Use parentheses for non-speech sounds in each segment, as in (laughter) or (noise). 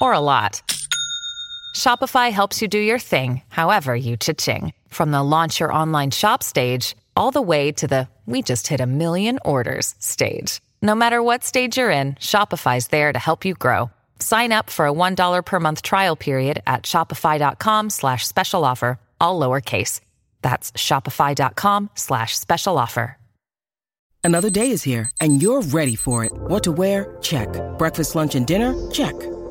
or a lot, Shopify helps you do your thing, however you cha-ching. From the launch your online shop stage, all the way to the we just hit a million orders stage. No matter what stage you're in, Shopify's there to help you grow. Sign up for a $1 per month trial period at shopify.com slash special offer, all lowercase. That's shopify.com slash special offer. Another day is here, and you're ready for it. What to wear? Check. Breakfast, lunch, and dinner? Check.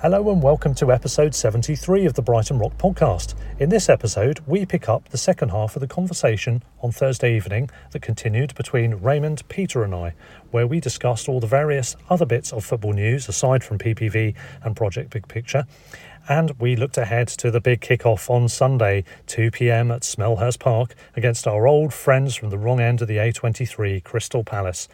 Hello and welcome to episode 73 of the Brighton Rock podcast. In this episode, we pick up the second half of the conversation on Thursday evening that continued between Raymond, Peter, and I, where we discussed all the various other bits of football news aside from PPV and Project Big Picture. And we looked ahead to the big kick-off on Sunday, 2 pm at Smellhurst Park, against our old friends from the wrong end of the A23, Crystal Palace.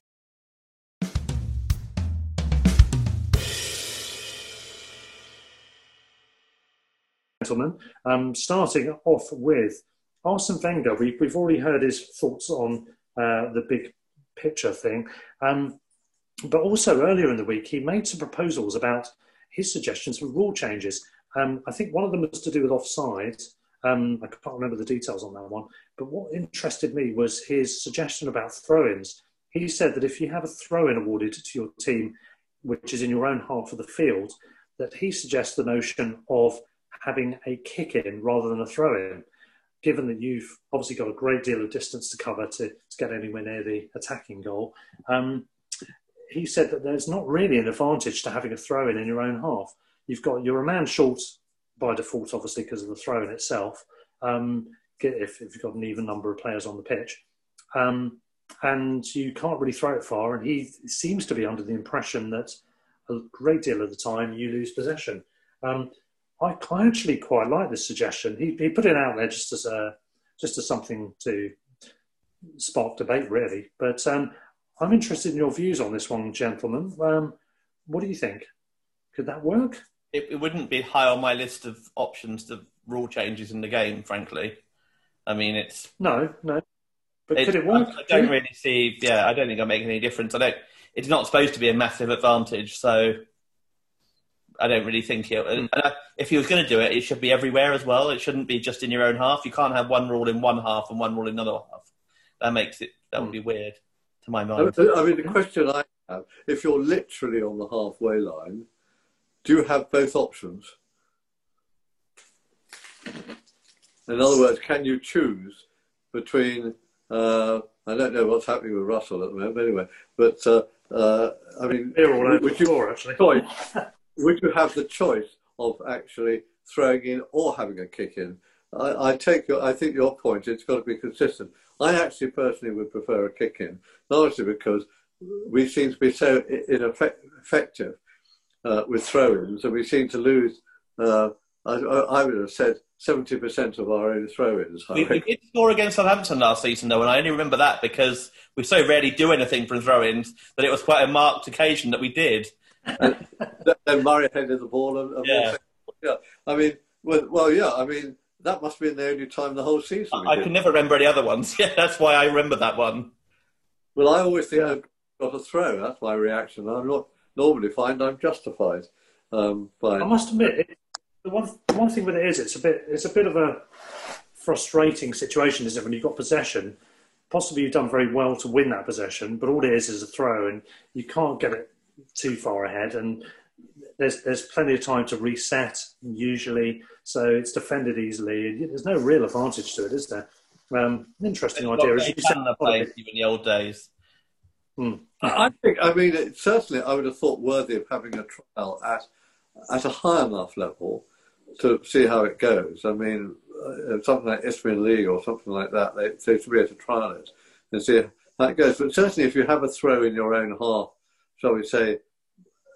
Gentlemen, um, starting off with Arsene Wenger. We, we've already heard his thoughts on uh, the big picture thing. Um, but also earlier in the week, he made some proposals about his suggestions for rule changes. Um, I think one of them was to do with offside. Um, I can't remember the details on that one. But what interested me was his suggestion about throw ins. He said that if you have a throw in awarded to your team, which is in your own half of the field, that he suggests the notion of having a kick in rather than a throw in, given that you've obviously got a great deal of distance to cover to, to get anywhere near the attacking goal. Um, he said that there's not really an advantage to having a throw in in your own half. You've got you're a man short by default, obviously because of the throw in itself. Um, if, if, you've got an even number of players on the pitch, um, and you can't really throw it far. And he seems to be under the impression that a great deal of the time you lose possession. Um, I, I actually quite like this suggestion. He, he put it out there just as a just as something to spark debate, really. But um, I'm interested in your views on this one, gentlemen. Um, what do you think? Could that work? It, it, wouldn't be high on my list of options to rule changes in the game, frankly. I mean, it's no, no. But it, could it work? I, I don't really see. Yeah, I don't think it'll make any difference. I don't. It's not supposed to be a massive advantage, so I don't really think it. And if he was going to do it, it should be everywhere as well. It shouldn't be just in your own half. You can't have one rule in one half and one rule in another half. That makes it. That would be weird, to my mind. I mean, the question I have: if you're literally on the halfway line, do you have both options? In other words, can you choose between? Uh, I don't know what's happening with Russell at the moment, anyway. But uh, uh, I mean, would you, actually (laughs) would you have the choice of actually throwing in or having a kick in? I, I take your, I think your point. It's got to be consistent. I actually personally would prefer a kick in, largely because we seem to be so ineffective uh, with throw-ins, and we seem to lose. Uh, I, I, would have said seventy percent of our own throw-ins. We, we, did score against Southampton last season, though, and I only remember that because we so rarely do anything from throw-ins that it was quite a marked occasion that we did and then Murray headed the ball. And, and yeah. yeah. I mean, well, well, yeah. I mean, that must have been the only time the whole season. I, can never remember any other ones. (laughs) Yeah, that's why I remember that one. Well, I always think yeah. I've got a throw. That's my reaction. I'm not normally find I'm justified. Um, by... I must admit, it, the one the one thing with it is it's a bit it's a bit of a frustrating situation, isn't it? When you've got possession, possibly you've done very well to win that possession, but all it is is a throw, and you can't get it too far ahead, and there's there's plenty of time to reset. Usually, so it's defended easily. There's no real advantage to it, is there? Um, interesting It's idea. As you said, can have played in the old days. I I think, I mean, it, certainly I would have thought worthy of having a trial at at a high enough level to see how it goes. I mean, uh, something like Isthmian League or something like that, they, they should be able to trial it and see how it goes. But certainly if you have a throw in your own half, shall we say,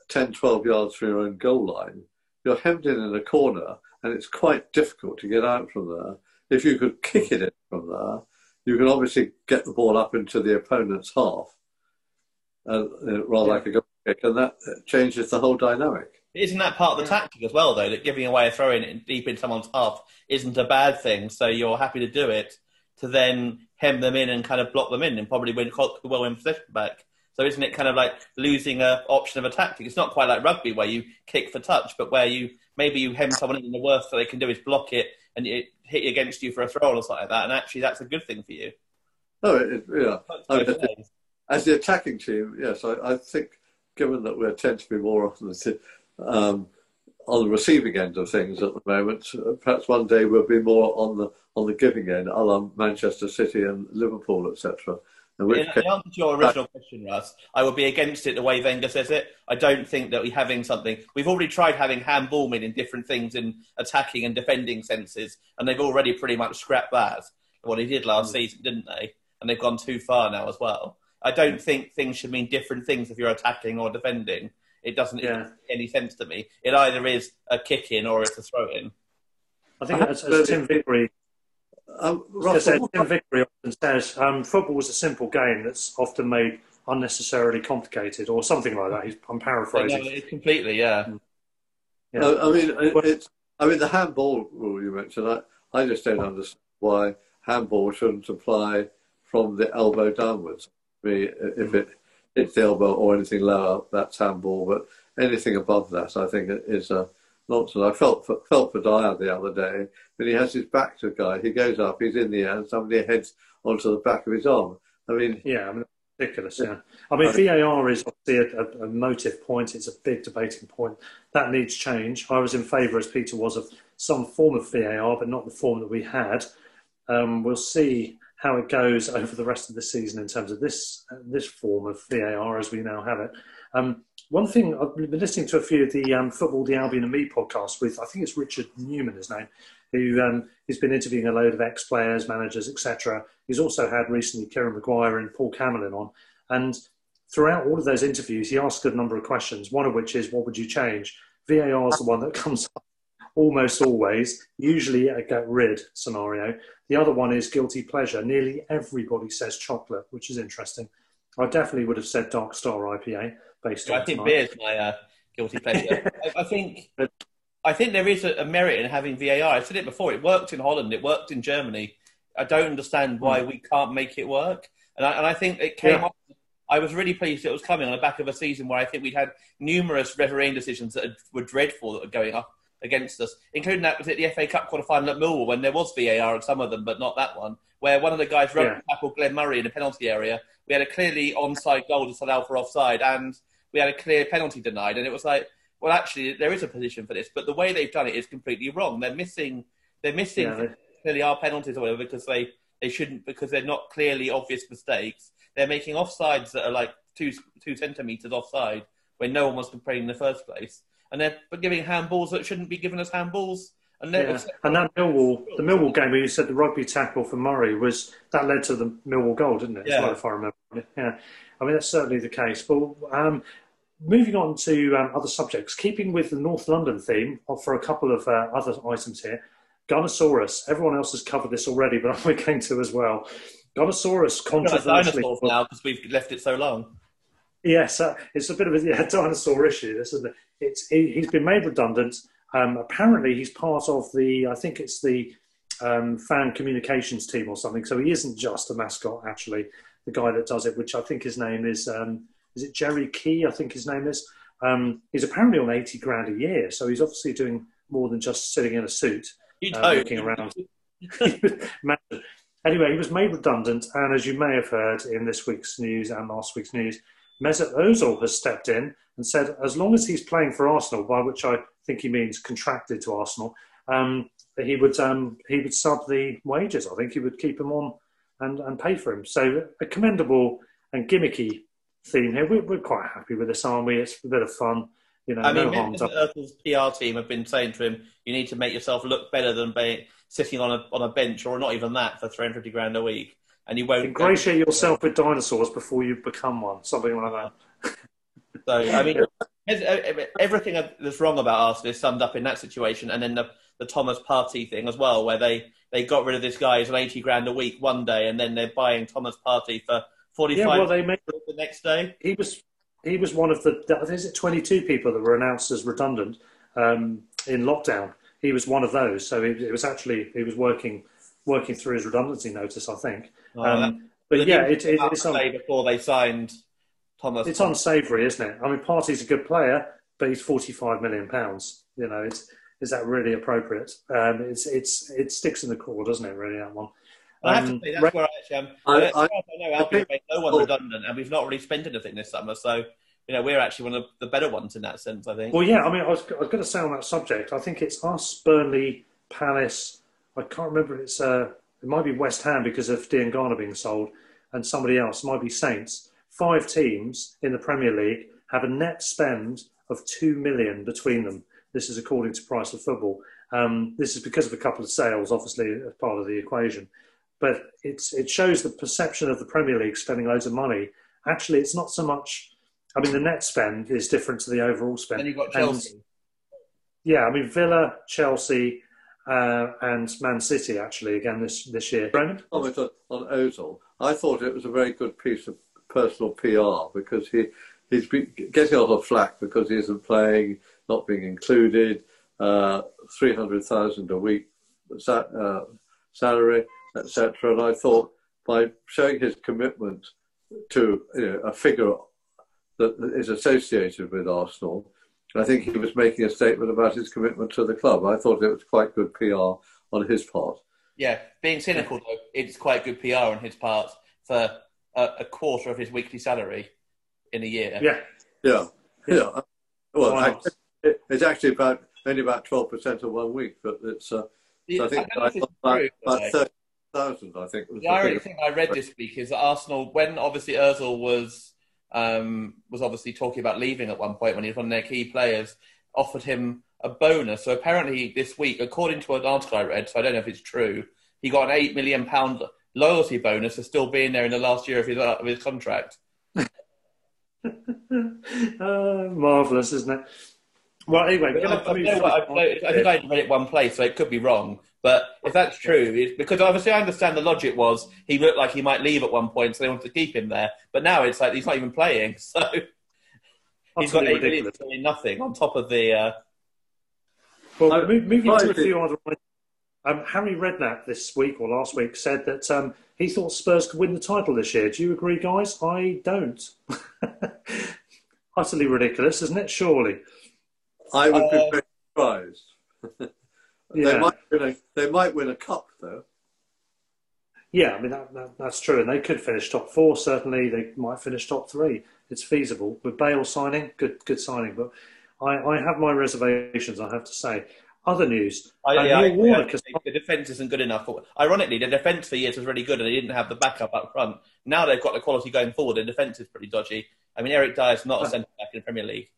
10, 12 yards from your own goal line, you're hemmed in in a corner and it's quite difficult to get out from there. If you could kick it in from there, you can obviously get the ball up into the opponent's half, uh, uh, rather like a goal kick, and that uh, changes the whole dynamic. Isn't that part of the tactic as well, though, that giving away a throw in deep in someone's half isn't a bad thing? So you're happy to do it to then hem them in and kind of block them in and probably win well win possession back. So isn't it kind of like losing a option of a tactic? It's not quite like rugby where you kick for touch, but where you maybe you hem someone in and the worst that they can do is block it and it hit against you for a throw or something like that. And actually, that's a good thing for you. Oh, it, yeah. I mean, as the attacking team, yes, I, I think given that we tend to be more often um, on the receiving end of things at the moment, perhaps one day we'll be more on the on the giving end, a la Manchester City and Liverpool, etc. In In, in answer to your original question, Russ, I would be against it the way Wenger says it. I don't think that we having something. We've already tried having handball men in different things in attacking and defending senses, and they've already pretty much scrapped that. What he did last mm. season, didn't they? And they've gone too far now as well. I don't mm. think things should mean different things if you're attacking or defending. It doesn't Yeah. make any sense to me. It either is a kick in or it's a throw in. I think as, as Tim Vickery, um, as Russ, said, Tim Vickery often says, um, football is a simple game that's often made unnecessarily complicated, or something like that. He's, I'm No, paraphrasing. it's completely, yeah. Yeah. No, I mean, it, it's. I mean, the handball rule you mentioned. I, I just don't understand why handball shouldn't apply from the elbow downwards. I mean, if it hits the elbow or anything lower, that's handball. But anything above that, I think, is a nonsense. I felt for, felt for Dier the other day when he has his back to a guy. He goes up, he's in the air, and somebody heads onto the back of his arm. I mean, Yeah, I mean, ridiculous. Yeah, I mean, VAR is obviously a, a, a motive point. It's a big debating point. That needs change. I was in favour, as Peter was, of some form of VAR, but not the form that we had. Um, we'll see how it goes over the rest of the season in terms of this uh, this form of VAR as we now have it. Um, one thing I've been listening to a few of the um, football, the Albion and Me podcast with I think it's Richard Newman, his name, who um, he's been interviewing a load of ex players, managers, etc. He's also had recently Kieran Maguire and Paul Cameron on, and throughout all of those interviews, he asked a number of questions. One of which is, "What would you change?" VAR is the one that (laughs) comes up almost always, usually a get rid scenario. The other one is guilty pleasure. Nearly everybody says chocolate, which is interesting. I definitely would have said Dark Star IPA based on I think beer is my uh, guilty pleasure. (laughs) I, I think I think there is a, a merit in having VAR. I said it before. It worked in Holland. It worked in Germany. I don't understand why we can't make it work. And I, and I think it came Yeah. I was really pleased it was coming on the back of a season where I think we'd had numerous refereeing decisions that were dreadful that were going up against us, including that was at the FA Cup quarter final at Millwall when there was VAR on some of them, but not that one, where one of the guys Yeah. tackled Glenn Murray in the penalty area. We had a clearly onside goal to allow for offside, and we had a clear penalty denied. And it was like, well, actually, there is a position for this, but the way they've done it is completely wrong. They're missing, they're missing Yeah, clearly our penalties or whatever because they, they shouldn't because they're not clearly obvious mistakes. They're making offsides that are like two two centimeters offside when no one was complaining in the first place, and they're giving handballs that shouldn't be given as handballs. And they're And that Millwall, the Millwall game where you said the rugby tackle for Murray was that led to the Millwall goal, didn't it? As Yeah. well, if I remember. Yeah, I mean that's certainly the case. But um, moving on to um, other subjects, keeping with the North London theme, uh, for a couple of uh, other items here. Gunnosaurus. Everyone else has covered this already, but (laughs) I'm going to as well. Gunnosaurus controversially. dinosaurs now because we've left it so long. Yes, uh, it's a bit of a yeah, (laughs) dinosaur issue. This isn't it? It's he, he's been made redundant. Um, apparently, he's part of the. I think it's the um, fan communications team or something. So he isn't just a mascot. Actually, the guy that does it, which I think his name is, um, is it Jerry Quy? I think his name is. Um, he's apparently on eighty grand a year. So he's obviously doing more than just sitting in a suit. Uh, looking around. (laughs) Anyway, he was made redundant, and as you may have heard in this week's news and last week's news, Mesut Ozil has stepped in and said, as long as he's playing for Arsenal, by which I think he means contracted to Arsenal, um, he would um, he would sub the wages. I think he would keep him on and, and pay for him. So a commendable and gimmicky theme here. We're, we're quite happy with this, aren't we? It's a bit of fun. You know, I mean, no PR team have been saying to him, "You need to make yourself look better than being sitting on a on a bench, or not even that, for three hundred fifty grand a week." And you won't Ingratiate yourself with dinosaurs before you become one, something like that. (laughs) So I mean, everything that's wrong about Arsenal is summed up in that situation, and then the, the Thomas Partey thing as well, where they, they got rid of this guy who's on eighty grand a week one day, and then they're buying Thomas Partey for forty five. Yeah, well, they made the next day. he was he was one of the is it 22 people that were announced as redundant um, in lockdown. He was one of those, so it, it was actually he was working working through his redundancy notice, I think. Oh, Um, but yeah, it, it, it's to un, say before they signed Thomas. it's unsavoury, isn't it? I mean, Partey's a good player, but he's 45 million pounds. You know, it's is that really appropriate? Um, it's it's it sticks in the core, doesn't it? Really, that one. I have Um, to say that's where I actually am. I- I, as I- I know, I Albion think- made no one redundant, and we've not really spent anything this summer. So you know, we're actually one of the better ones in that sense. I think. Well, yeah, I mean, I was, I was going to say on that subject, I think it's us, Burnley, Palace. I can't remember. if It's uh, it might be West Ham because of Diangana being sold, and somebody else. It might be Saints. Five teams in the Premier League have a net spend of two million between them. This is according to Price of Football. Um, this is because of a couple of sales, obviously, as part of the equation. But it's it shows the perception of the Premier League spending loads of money. Actually, it's not so much. I mean, the net spend is different to the overall spend. then you've got And- Chelsea. yeah, I mean Villa, Chelsea, uh, and Man City actually again this this year. On, on Ozil. I thought it was a very good piece of personal PR because he he's getting a lot of flack because he isn't playing, not being included, uh, three hundred thousand a week sa- uh, salary, etc. And I thought by showing his commitment to you know, a figure that is associated with Arsenal. I think he was making a statement about his commitment to the club. I thought it was quite good PR on his part. Yeah, being cynical though, it's quite good PR on his part for a, a quarter of his weekly salary in a year. yeah, Yeah, yeah. (laughs) Well, actually, it- it's actually about only about twelve percent of one week, but it's. Uh, so I think don't know it's about, true, about though. thirty thousand. I think was The the ironic thing I read this week is that Arsenal, when obviously Özil was um, was obviously talking about leaving at one point when he was one of their key players, offered him a bonus. So apparently this week, according to an article I read, so I don't know if it's true, he got an eight million pound loyalty bonus for still being there in the last year of his of his contract. (laughs) uh, marvelous, isn't it? Well, anyway, I, I move know what- through- I- I think I read it one place, so it could be wrong. But if that's true, it's because obviously I understand the logic was he looked like he might leave at one point, so they wanted to keep him there. But now it's like he's not even playing, (laughs) so he's got Utterly eight million ridiculous. for doing nothing on top of the. Uh, Well, I- mo- moving to a few other. Um, Harry Redknapp this week or last week said that um, he thought Spurs could win the title this year. Do you agree, guys? I don't. (laughs) Utterly ridiculous, isn't it? Surely. I would Uh, be very surprised. (laughs) Yeah. They might win a they might win a cup though. Yeah, I mean that, that, that's true, and they could finish top four. Certainly, they might finish top three. It's feasible with Bale signing. Good, good signing, but I, I have my reservations. I have to say. Other news: I, uh, yeah, I Neil agree. I Warnock the defence isn't good enough. Ironically, the defence for years was really good, and they didn't have the backup up front. Now they've got the quality going forward. The defence is pretty dodgy. I mean, Eric Dier's not a centre back in the Premier League.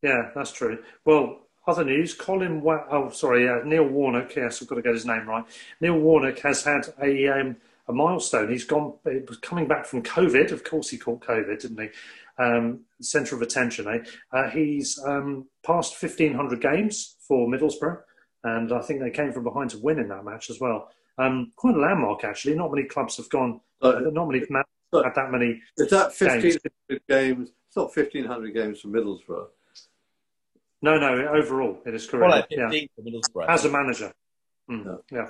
Yeah, that's true. Well, other news: Colin. Wa- oh, sorry, uh, Neil Warnock. Yes, I've got to get his name right. Neil Warnock has had a um, a milestone. He's gone. It was coming back from COVID. Of course, he caught COVID, didn't he? Um, centre of attention. Eh? Uh, he's um, passed fifteen hundred games for Middlesbrough, and I think they came from behind to win in that match as well. Um, quite a landmark, actually. Not many clubs have gone. Uh, not many have had that many. Is that Games. fifteen hundred games? It's not fifteen hundred games for Middlesbrough. No, no. Overall, it is Well, correct. like yeah. as a manager. Mm, yeah.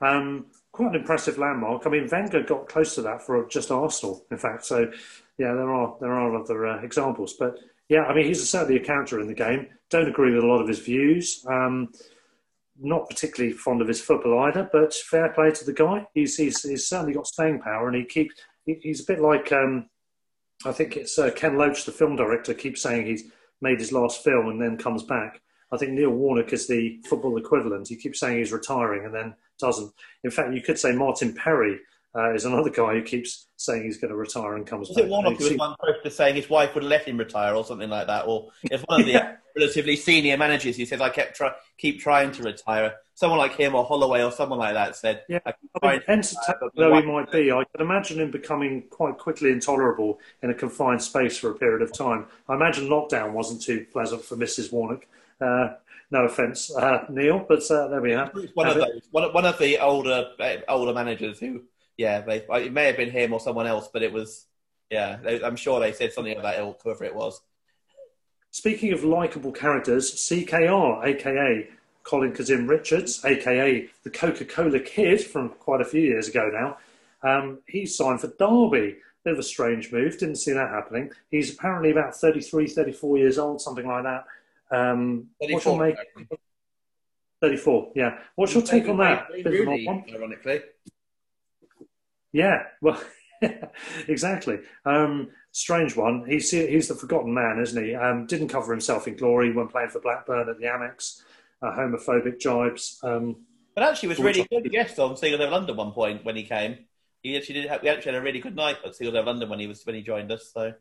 Um, quite an impressive landmark. I mean, Wenger got close to that for just Arsenal, in fact. So, yeah, there are there are other uh, examples, but yeah, I mean, he's certainly a character in the game. Don't agree with a lot of his views. Um, not particularly fond of his football either, but fair play to the guy. He's he's, he's certainly got staying power, and he keeps. He, he's a bit like um, I think it's uh, Ken Loach, the film director, keeps saying he's made his last film and then comes back. I think Neil Warnock is the football equivalent. He keeps saying he's retiring and then doesn't. In fact, you could say Martin Perry uh, is another (laughs) guy who keeps saying he's going to retire and comes Was back. it Warnock who was one poster saying his wife would let him retire or something like that? Or it's one of the (laughs) Yeah. relatively senior managers who says, I kept try- keep trying to retire. Someone like him or Holloway or someone like that said, Yeah, I I mean, entertaining though he might be, I can imagine him becoming quite quickly intolerable in a confined space for a period of time. I imagine lockdown wasn't too pleasant for Mrs. Warnock. Uh, no offence, uh, Neil, but uh, there we are. One of it. those, one of, one of the older uh, older managers who, yeah, they, it may have been him or someone else, but it was, yeah, they, I'm sure they said something that ilk, whoever it was. Speaking of likeable characters, CKR, aka Colin Kazim Richards, aka the Coca Cola Kid from quite a few years ago now, um, he's signed for Derby. Bit of a strange move, didn't see that happening. He's apparently about 33, 34 years old, something like that. Um, what's 34, make? 34, yeah. What's your take on that? Wayne Bit of an odd Rooney, ironically. Yeah, well, (laughs) exactly. Um, strange one. He's he's the forgotten man, isn't he? Um, didn't cover himself in glory when playing for Blackburn at the Amex. Uh, homophobic jibes. Um, But actually, was really good guest on Seagulls Over London one point when he came. He actually did. Have, we actually had a really good night at Seagulls Over London when he was when he joined us. So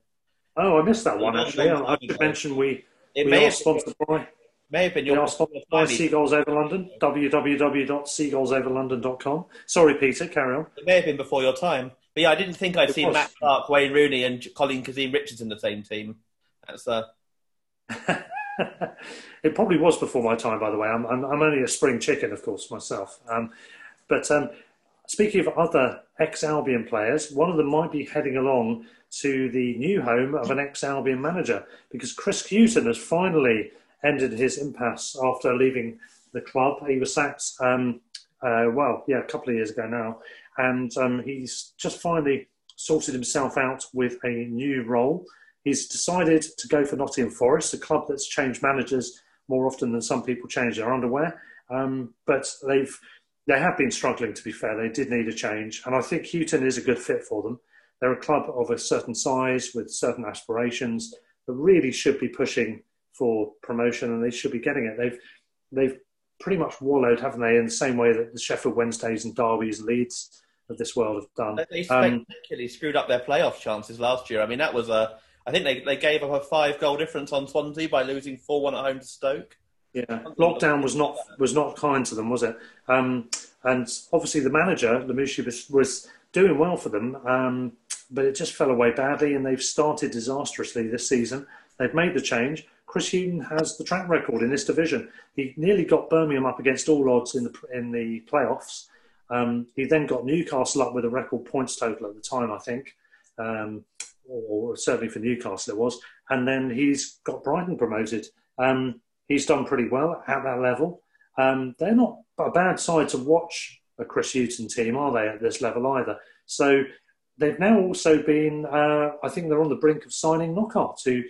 oh, I missed that one actually. I, I should mention we it we may are have, sponsored by may have been your are sponsored by Seagulls Over London. www.seagullsoverlondon.com. Sorry, Peter. Carry on. It may have been before your time. But yeah, I didn't think I'd It seen was. Matt Clarke, Wayne Rooney, and Colin Kazim Richards in the same team. That's uh, (laughs) (laughs) it probably was before my time, by the way. I'm, I'm, I'm only a spring chicken, of course, myself. Um, but um, speaking of other ex Albion players, one of them might be heading along to the new home of an ex Albion manager because Chris Hughton has finally ended his impasse after leaving the club. He was sacked, um, uh, well, yeah, a couple of years ago now. And um, he's just finally sorted himself out with a new role. He's decided to go for Nottingham Forest, a club that's changed managers more often than some people change their underwear. Um, but they've they have been struggling. To be fair, they did need a change, and I think Hughton is a good fit for them. They're a club of a certain size with certain aspirations that really should be pushing for promotion, and they should be getting it. They've they've pretty much wallowed, haven't they, in the same way that the Sheffield Wednesdays and Derby's and Leeds of this world have done. they Um, spectacularly screwed up their playoff chances last year. I mean, that was a. I think they, they gave up a five goal difference on Swansea by losing four one at home to Stoke. Yeah, lockdown was not was not kind to them, was it? Um, and obviously, the manager Lemushi was, was doing well for them, um, but it just fell away badly, and they've started disastrously this season. They've made the change. Chris Hughton has the track record in this division. He nearly got Birmingham up against all odds in the in the playoffs. Um, he then got Newcastle up with a record points total at the time, I think, um, or, certainly for Newcastle it was. And then he's got Brighton promoted. Um, he's done pretty well at that level. Um, they're not a bad side to watch a Chris Hughton team, are they, at this level either? So they've now also been, uh, I think they're on the brink of signing Knockaert, who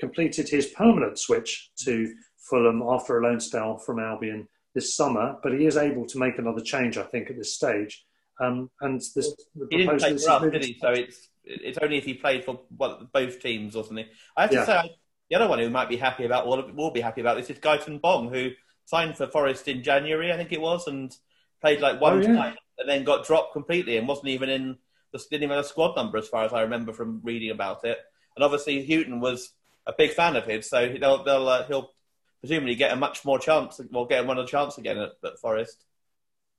completed his permanent switch to Fulham after a loan spell from Albion this summer, but he is able to make another change, I think, at this stage. Um, and this, the He didn't proposal is did he? So it's it's only if he played for both teams or something. I have to Yeah. say, the other one who might be happy about, will, will be happy about this, is Gaëtan Bong, who signed for Forest in January, I think it was, and played like one Oh, yeah. time, and then got dropped completely and wasn't even in the didn't even have a squad number as far as I remember from reading about it. And obviously, Hughton was a big fan of his, so they'll, they'll uh, he'll presumably get a much more chance, well, get another chance again at, at Forest.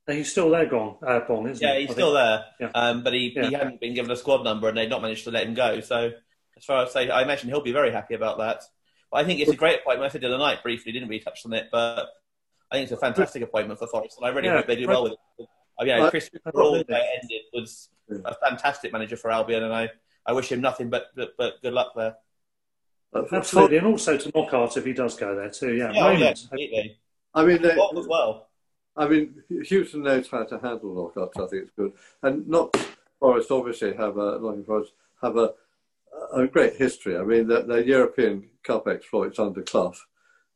He's still there, gone, uh, Bong, isn't Yeah, he? Yeah, he's I still think. there, Yeah. um, but he, he Yeah. hadn't been given a squad number, and they'd not managed to let him go. So, as far as I say, I imagine he'll be very happy about that. But I think it's a great appointment. I said the other night briefly, didn't we touch on it? But I think it's a fantastic appointment for Forest, and I really Yeah. hope they do well with it. I mean, I- Chris I Brawl love ended was a fantastic manager for Albion, and I, I wish him nothing but, but but good luck there. Absolutely, and also to Knockaert if he does go there too. Yeah, Yeah, oh, yeah, I mean, they, Bob as well. I mean, Hughton knows how to handle knockouts. I think it's good, and not Forest obviously have a Nottingham Forest have a a great history. I mean, their, their European Cup exploits under Clough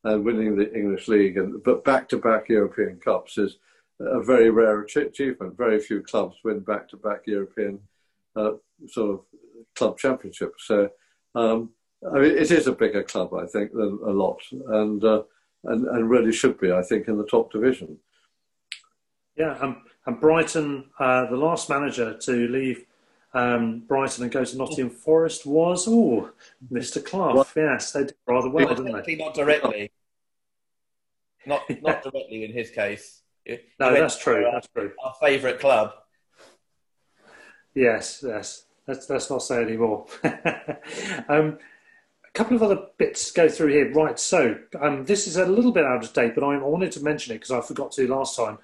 and winning the English League, and but back-to-back European Cups is a very rare achievement. Very few clubs win back-to-back European uh, sort of club championships. So, um, I mean, it is a bigger club, I think, than a lot, and uh, and, and really should be, I think, in the top division. Yeah, um, and Brighton, uh, the last manager to leave um, Brighton and go to Nottingham Forest was, oh, Mr. Clough. What? Yes, they did rather well, didn't they? Not directly. Not, not directly in his case. (laughs) no, that's true. Our, that's true. Our favourite club. Yes, yes. Let's, let's not say anymore. (laughs) um, a couple of other bits go through here. Right, so um, this is a little bit out of date, but I wanted to mention it because I forgot to last time.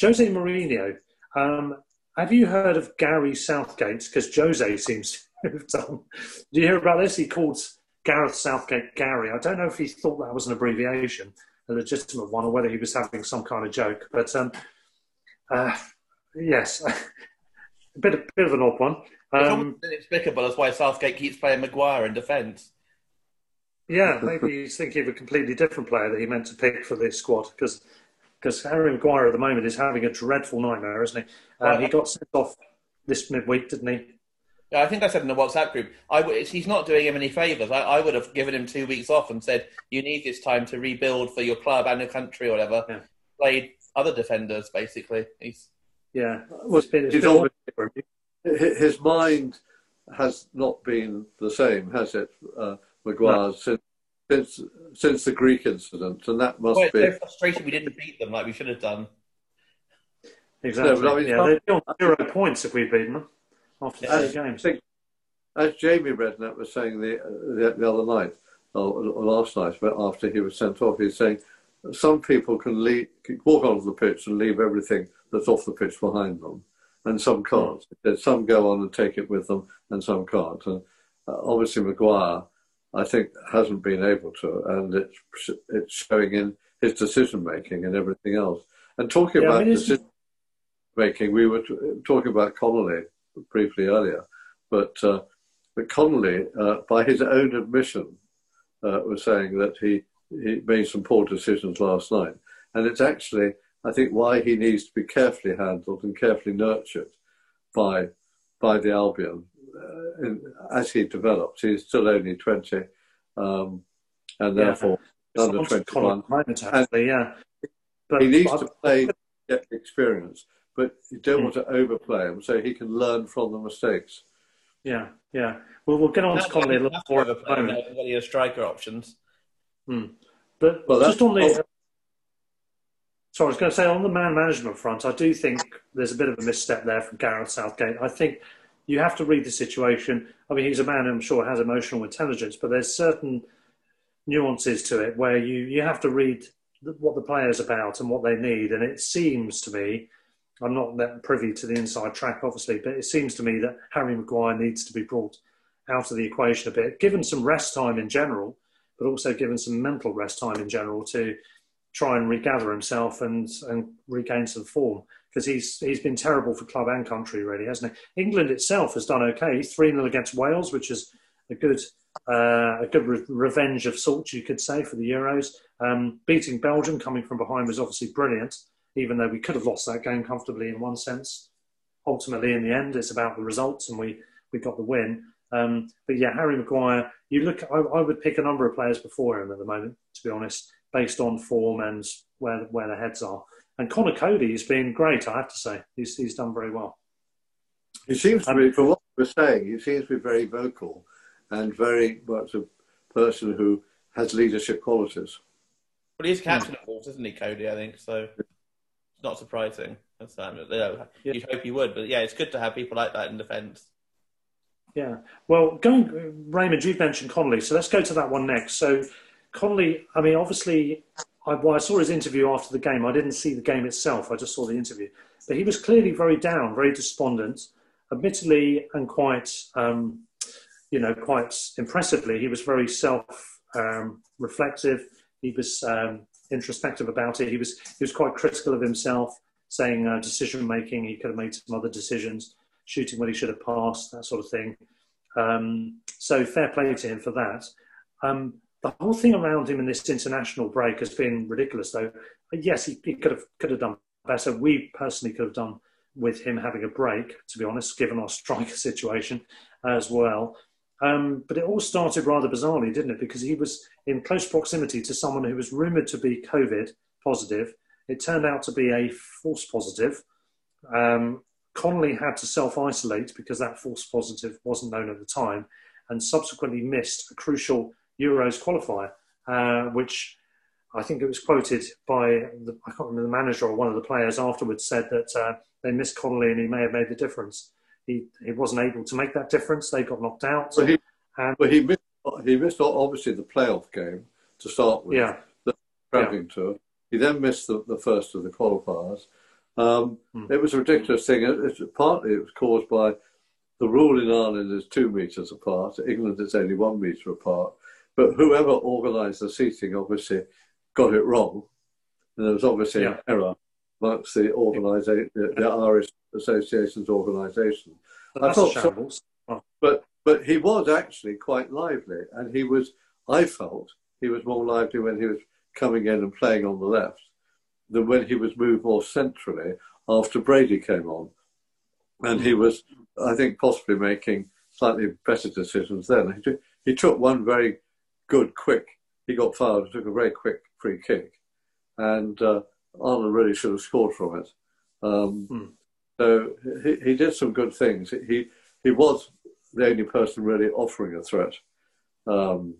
Jose Mourinho. Um, have you heard of Gary Southgate? Because Jose seems to have (laughs) done. Do you hear about this? He called Gareth Southgate Gary. I don't know if he thought that was an abbreviation, a legitimate one, or whether he was having some kind of joke. But um, uh, yes, (laughs) a bit, a bit of an odd one. Um, it's inexplicable as why Southgate keeps playing Maguire in defence. Yeah, maybe he's thinking of a completely different player that he meant to pick for this squad because because Harry Maguire at the moment is having a dreadful nightmare, isn't he? Um, he got sent off this midweek, didn't he? Yeah, I think I said in the WhatsApp group, I, he's not doing him any favours. I, I, would have given him two weeks off and said, you need this time to rebuild for your club and your country or whatever. Yeah. Played other defenders, basically. He's Yeah, well, it's been, it's been his mind has not been the same, has it, uh, Maguire, no. since since since the Greek incident, and that must well, be so frustrating. We didn't beat them like we should have done. Exactly. No, I mean, yeah, they'd be on zero points if we'd beaten them after three games. Think, as Jamie Redknapp was saying the, the, the other night, or, or, last night, but after he was sent off, he's saying some people can, leave, can walk onto the pitch and leave everything that's off the pitch behind them, and some can't. Some go on and take it with them, and some can't. And uh, obviously, Maguire I think hasn't been able to, and it's it's showing in his decision making and everything else. And talking yeah, about decision making, we were t- talking about Connolly briefly earlier, but uh, but Connolly, uh, by his own admission, uh, was saying that he he made some poor decisions last night, and it's actually I think why he needs to be carefully handled and carefully nurtured by by the Albion as he develops, he's still only 20, um, and yeah. therefore under 21. Actually, yeah. But, he needs but, to play get experience, but you don't mm. want to overplay him so he can learn from the mistakes. Yeah, yeah. Well, we'll get on to Connolly a little more at the moment. Your striker options. Hmm. But well, just on the. So I was going to say on the man management front, I do think there's a bit of a misstep there from Gareth Southgate. I think you have to read the situation. I mean, he's a man I'm sure has emotional intelligence, but there's certain nuances to it where you, you have to read what the player's about and what they need. And it seems to me, I'm not that privy to the inside track, obviously, but it seems to me that Harry Maguire needs to be brought out of the equation a bit, given some rest time in general, but also given some mental rest time in general to try and regather himself and, and regain some form because he's he's been terrible for club and country, really, hasn't he? England itself has done okay, three 0 against Wales, which is a good uh, a good re- revenge of sorts, you could say, for the Euros. Um, beating Belgium coming from behind was obviously brilliant, even though we could have lost that game comfortably in one sense. Ultimately, in the end, it's about the results, and we we got the win. Um, but yeah, Harry Maguire, you look, I, I, would pick a number of players before him at the moment, to be honest, based on form and where where their heads are. And Conor Coady has been great, I have to say. He's, he's done very well. He seems to be, from what we're saying, he seems to be very vocal and very much a person who has leadership qualities. Well, he's captain, of course, isn't he, Cody? I think so. It's not surprising. That's, um, you know, yeah. You'd hope he would, but yeah, it's good to have people like that in defence. Yeah. Well, going Raymond, you've mentioned Connolly, so let's go to that one next. So, Connolly, I mean, obviously, I, well, I saw his interview after the game. I didn't see the game itself. I just saw the interview. But he was clearly very down, very despondent. Admittedly, and quite, um, you know, quite impressively, he was very self-reflective. Um, he was um, introspective about it. He was he was quite critical of himself, saying uh, decision making. He could have made some other decisions, shooting when he should have passed, that sort of thing. Um, so fair play to him for that. Um, the whole thing around him in this international break has been ridiculous, though. Yes, he, he could have could have done better. We personally could have done with him having a break, to be honest, given our (laughs) striker situation as well. Um, but it all started rather bizarrely, didn't it? Because he was in close proximity to someone who was rumoured to be COVID positive. It turned out to be a false positive. Um, Connolly had to self isolate because that false positive wasn't known at the time and subsequently missed a crucial Euros qualifier, uh, which I think it was quoted by, the, I can't remember the manager or one of the players afterwards said that uh, they missed Connolly and he may have made the difference. He, he wasn't able to make that difference. They got knocked out. Well, he, and, well, he, missed, he missed obviously the playoff game to start with, yeah. the travelling yeah. tour. He then missed the, the first of the qualifiers. Um, hmm. It was a ridiculous thing. It, it, partly it was caused by the rule in Ireland is two metres apart. England is only one metre apart. But whoever organised the seating obviously got it wrong. And there was obviously yeah. an error amongst the organisation, the, the, Irish Association's organisation. I thought so, but but he was actually quite lively, and he was. I felt he was more lively when he was coming in and playing on the left than when he was moved more centrally after Brady came on, and he was, I think, possibly making slightly better decisions then. He took, he took one very good, quick. He got fouled, took a very quick free kick, and uh, Arnold really should have scored from it. Um, hmm. So he, he did some good things. He he was the only person really offering a threat um,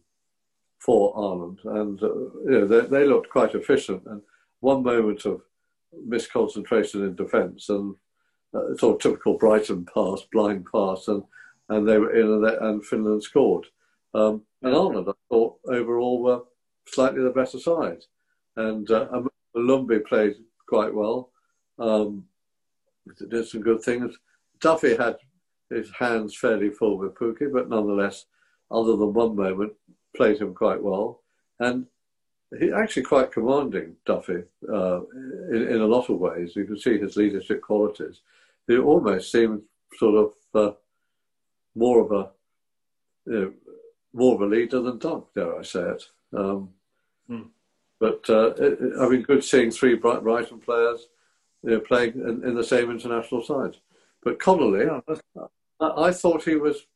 for Ireland, and uh, you know, they, they looked quite efficient. And one moment of misconcentration in defence and uh, sort of typical Brighton pass, blind pass, and and they were in and, and Finland scored. Um, and Ireland, I thought overall were slightly the better side, and uh, Molumby played quite well. Um, did some good things. Duffy had his hands fairly full with Pukki, but nonetheless, other than one moment, played him quite well. And he's actually quite commanding, Duffy, uh, in, in, a lot of ways. You can see his leadership qualities. He almost seemed sort of uh, more of a you know, more of a leader than Doug, dare I say it. Um, hmm. But uh, it, I mean, good seeing three Brighton players you know, playing in, in, the same international side. But Connolly. I, I, thought he was,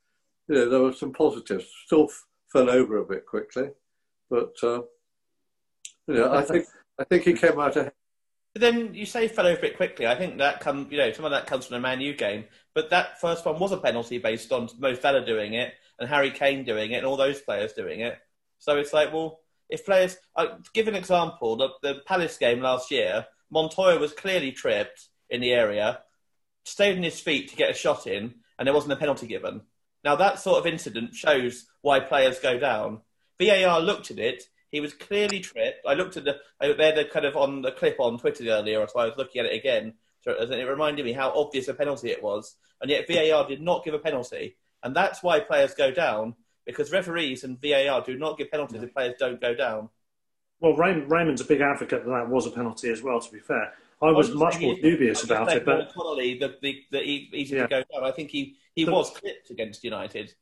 you know, there were some positives. Still f- fell over a bit quickly, but uh, you know, I think I think he came out ahead. But then you say fell over a bit quickly. I think that comes, you know, some of that comes from the Man U game. But that first one was a penalty based on Mo Salah doing it and Harry Kane doing it and all those players doing it. So it's like, well, if players, give an example, the, the Palace game last year, Montoya was clearly tripped in the area, stayed on his feet to get a shot in, and there wasn't a penalty given. Now that sort of incident shows why players go down. VAR looked at it. He was clearly tripped. I looked at the they're the kind of on the clip on Twitter earlier, so I was looking at it again. So it reminded me how obvious a penalty it was, and yet VAR did not give a penalty, and that's why players go down because referees and VAR do not give penalties no. if players don't go down. Well, Raymond's a big advocate that that was a penalty as well. To be fair, I was, I was much more dubious about it. But Connolly, the, the, the easy yeah. to go down. I think he, he was clipped against United.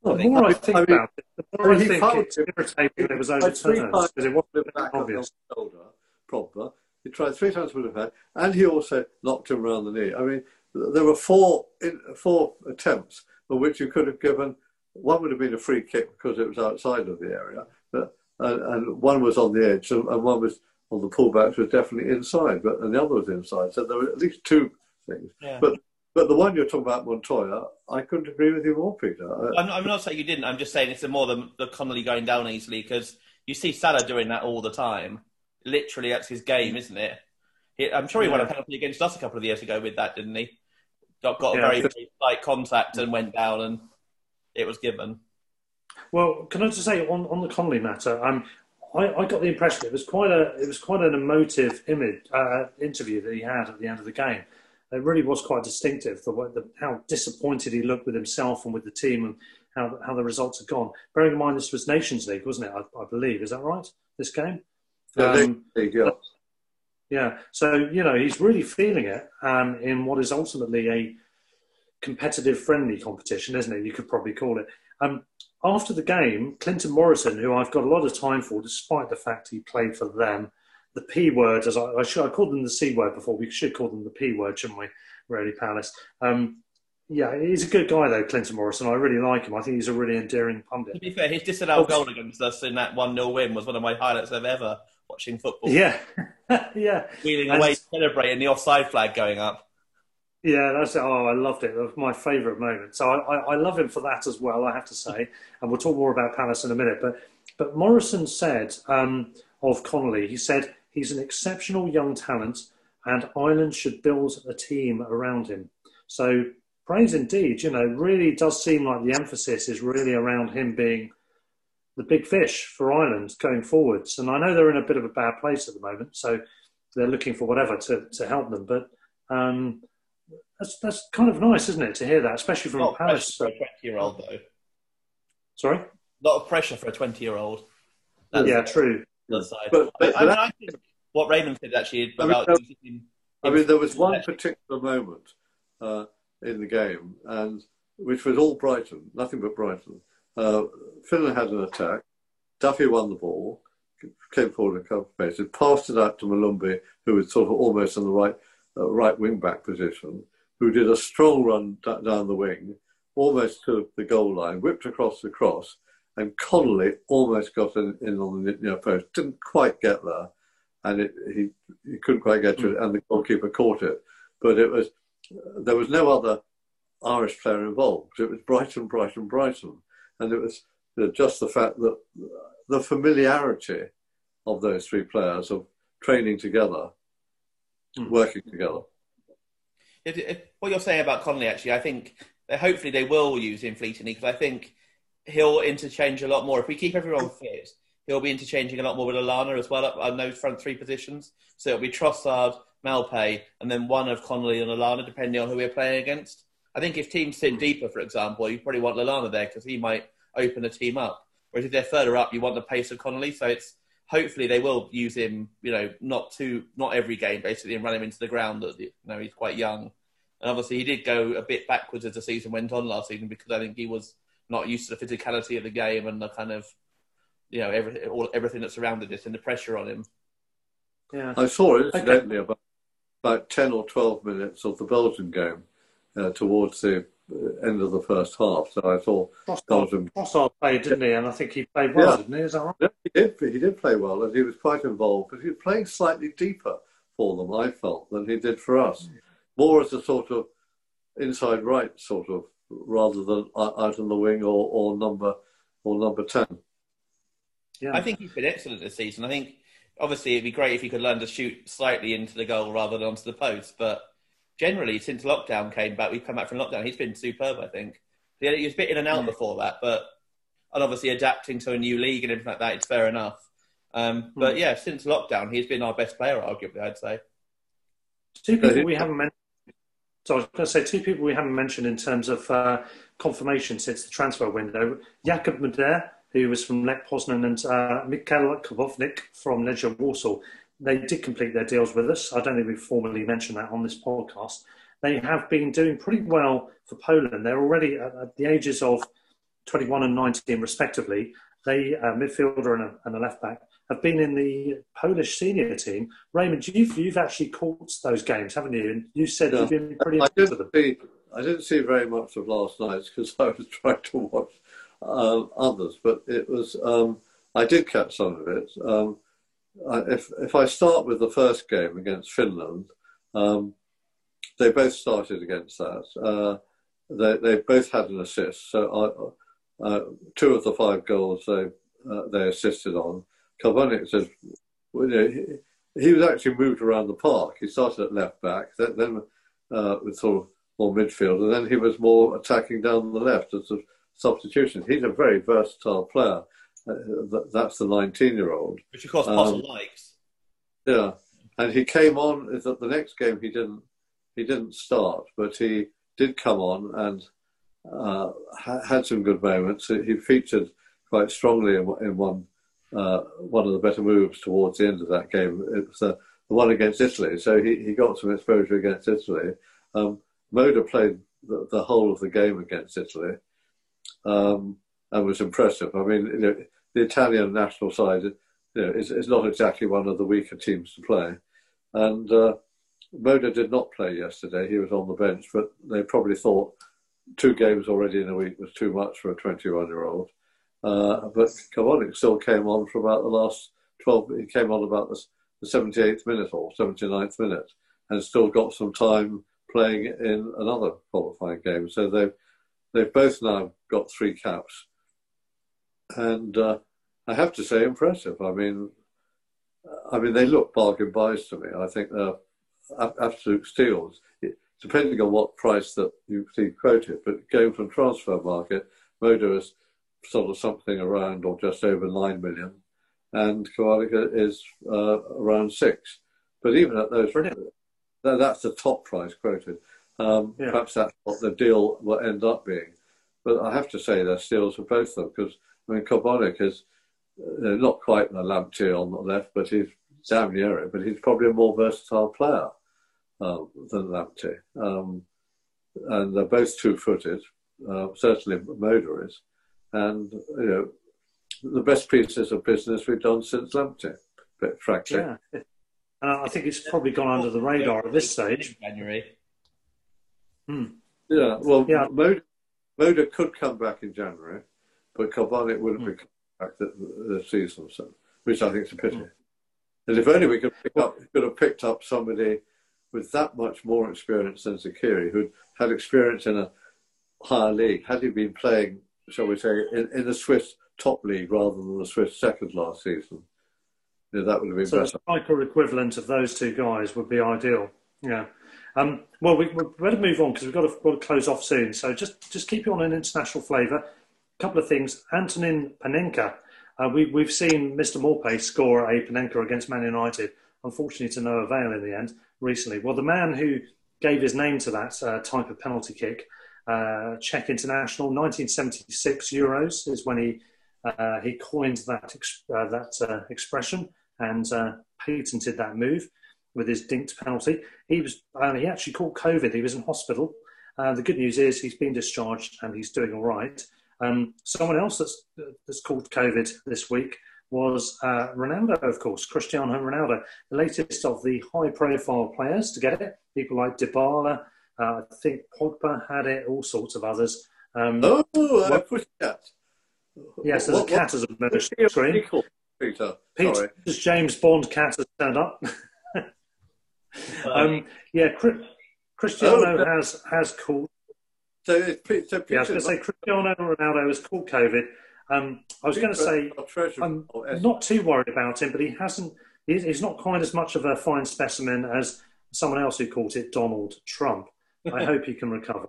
Well, the more I think about it, the more I, mean, I think it's irritating it was overturned because it wasn't obvious. Shoulder, proper. He tried three times with the head, and he also knocked him around the knee. I mean, there were four four attempts for which you could have given. One would have been a free kick because it was outside of the area, but and, and one was on the edge, and, one was on the pullbacks was definitely inside, but and the other was inside. So there were at least two things. Yeah. But but the one you're talking about, Montoya, I couldn't agree with you more, Peter. I'm, I'm not saying you didn't. I'm just saying it's more than the Connolly going down easily because you see Salah doing that all the time. Literally, that's his game, mm. isn't it? He, I'm sure he yeah. won a penalty against us a couple of years ago with that, didn't he? Got got yeah, a very light contact and went down, and it was given. Well, can I just say on, on the Connolly matter, um, I, I, got the impression it was quite a it was quite an emotive image uh, interview that he had at the end of the game. It really was quite distinctive. The, the, how disappointed he looked with himself and with the team, and how how the results had gone. Bearing in mind this was Nations League, wasn't it? I, I believe is that right? This game. Um, League, yeah. Yeah. So you know he's really feeling it um, in what is ultimately a competitive, friendly competition, isn't it? You could probably call it. Um, after the game, Clinton Morrison, who I've got a lot of time for, despite the fact he played for them, the P word, as I, I should, I called them the C word before. We should call them the P word, shouldn't we? Really, Palace. Um, Yeah, he's a good guy though, Clinton Morrison. I really like him. I think he's a really endearing pundit. To be fair, his disallowed goal against us in that 1 0 win was one of my highlights of ever watching football. Yeah, (laughs) yeah, Wheeling And- away, celebrating the offside flag going up. yeah. That's oh, I loved it. That was my favourite moment. So I, I, I love him for that as well. I have to say, and we'll talk more about Palace in a minute. But but Morrison said um, of Connolly, he said he's an exceptional young talent, and Ireland should build a team around him. So praise indeed. You know, really does seem like the emphasis is really around him being the big fish for Ireland going forwards. And I know they're in a bit of a bad place at the moment, so they're looking for whatever to, to help them. But um, that's that's kind of nice, isn't it, to hear that, especially from lot of Palace. pressure for a 20 year old, though. Sorry. A lot of pressure for a 20 year old. yeah, true. The side. But- I, I, mean, I think what Raymond said actually I mean, about that- I mean, there was one particular moment uh, in the game, and which was all Brighton, nothing but Brighton. Uh, Finland had an attack. Duffy won the ball, came forward a couple of paces, passed it out to Molumby, who was sort of almost in the right uh, right wing back position, who did a strong run d- down the wing, almost to the goal line, whipped across the cross, and Connolly almost got in, in on the near post. Didn't quite get there, and it, he he couldn't quite get to it, and the goalkeeper caught it. But it was there was no other Irish player involved. It was Brighton, Brighton, Brighton, and it was just the fact that the familiarity of those three players of training together, Mm. working together. If, if, what you're saying about Connolly, actually, I think that hopefully they will use him fleetingly because I think he'll interchange a lot more. If we keep everyone fit, he'll be interchanging a lot more with Lallana as well up on those front three positions. So it'll be Trossard, Maupay, and then one of Connolly and Lallana, depending on who we're playing against. I think if teams sit deeper, for example, you probably want Lallana there because he might open the team up. Whereas if they're further up, you want the pace of Connolly. So it's hopefully they will use him, you know, not too not every game basically, and run him into the ground. That you know he's quite young, and obviously he did go a bit backwards as the season went on last season because I think he was not used to the physicality of the game and the kind of you know everything all, everything that surrounded it and the pressure on him. Yeah. I saw it incidentally about about ten or twelve minutes of the Belgian game uh, towards the uh, end of the first half. So I saw Belgium Trossard played, didn't he? And I think he played well, Yeah. didn't he? Is that right? Yeah, he did. He did play well, and he was quite involved. But he was playing slightly deeper for them, I felt, than he did for us. More as a sort of inside right, sort of, rather than out out on the wing or, or number or number ten. Yeah. I think he's been excellent this season. I think obviously it'd be great if he could learn to shoot slightly into the goal rather than onto the post. But generally, since lockdown came back, we've come back from lockdown. He's been superb. I think Yeah, he was a bit in and out before that, but and obviously adapting to a new league and everything like that, it's fair enough. Um, but yeah, since lockdown, he's been our best player, arguably. I'd say. Two people we haven't mentioned. So I was going to say two people we haven't mentioned in terms of uh, confirmation since the transfer window. Jakub Moder, who was from Lech Poznan, and uh, Michał Karbownik from Legia Warsaw. They did complete their deals with us. I don't think we've formally mentioned that on this podcast. They have been doing pretty well for Poland. They're already at, at the ages of 21 and 19, respectively. They, a midfielder and a, and a left back, have been in the Polish senior team. Raymond, you've, you've actually caught those games, haven't you? And you said Yeah. you've been pretty I with them. didn't see. I didn't see very much of last night's because (laughs) I was trying to watch um, others, but it was. Um, I did catch some of it. Um, I, if if I start with the first game against Finland, um, they both started against that. Uh, they they both had an assist. So I, uh, two of the five goals they uh, they assisted on. Karbownik said, well, you know, he, he was actually moved around the park. He started at left back, then, then uh, with sort of more midfield, and then he was more attacking down the left as a substitution. He's a very versatile player. Uh, that, that's the 19-year-old. Which of course Um, Postle likes. Yeah, and he came on. The next game he didn't he didn't start, but he did come on and uh, ha- had some good moments. He featured quite strongly in, in one uh, one of the better moves towards the end of that game. It was uh, the one against Italy, so he, he got some exposure against Italy. Um, Moder played the, the whole of the game against Italy um, and was impressive. I mean, you know, the Italian national side you know, is, is not exactly one of the weaker teams to play. And uh, Moder did not play yesterday. He was on the bench, but they probably thought two games already in a week was too much for a 21 year old. Uh, but Karbownik still came on for about the last 12, he came on about the, the 78th minute or 79th minute and still got some time playing in another qualifying game. So they've, they've both now got three caps. And uh, I have to say, impressive. I mean, I mean, they look bargain buys to me. I think they're absolute steals, depending on what price that you see quoted. But going from Transfermarkt, Moder is sort of something around or just over nine million, and Koalika is uh, around six. But even at those, that, that's the top price quoted. Um, yeah. Perhaps that's what the deal will end up being. But I have to say they're steals for both of them because I mean Karbownik is uh, not quite the Lamptey on the left, but he's damn near it. But he's probably a more versatile player uh, than Lamptey. Um, and they're both two-footed. Uh, certainly, Moder is, and you know, the best pieces of business we've done since Lamptey, frankly. Yeah. Uh, I think it's probably gone under the radar at this stage. January. Hmm. Yeah, well, yeah. Moder, Moder could come back in January, but Karbownik would have hmm. be back the, the season, so, which I think is a pity. Mm. And if only we could pick up, could have picked up somebody with that much more experience than Zeqiri, who had experience in a higher league. Had he been playing, shall we say, in, in the Swiss top league rather than the Swiss second last season, yeah, that would have been so better. So striker equivalent of those two guys would be ideal. Yeah. Um, well, we, we better move on because we've got to, got to close off soon. So just just keep you on an international flavour couple of things. Antonin Panenka. Uh, we, we've seen Mr. Maupay score a Panenka against Man United, unfortunately to no avail in the end recently. Well, the man who gave his name to that uh, type of penalty kick, uh, Czech international, 1976 Euros is when he uh, he coined that uh, that uh, expression and patented that move with his dinked penalty. He was he actually caught COVID. He was in hospital. the good news is he's been discharged and he's doing all right. Um, someone else that's, that's called COVID this week was uh, Ronaldo, of course, Cristiano Ronaldo, the latest of the high profile players to get it. People like Dybala, uh, I think Pogba had it, all sorts of others. Um, oh, uh, Pussycat. Yes, there's what, a cat as a the screen. Peter, Peter James Bond cat has turned up. (laughs) um, yeah, Cristiano oh, has has called so, it's, so yeah, I was going to say Cristiano Ronaldo has caught COVID. Um, I was going to say I'm not too worried about him, but he hasn't. He's not quite as much of a fine specimen as someone else who caught it, Donald Trump. I (laughs) hope he can recover.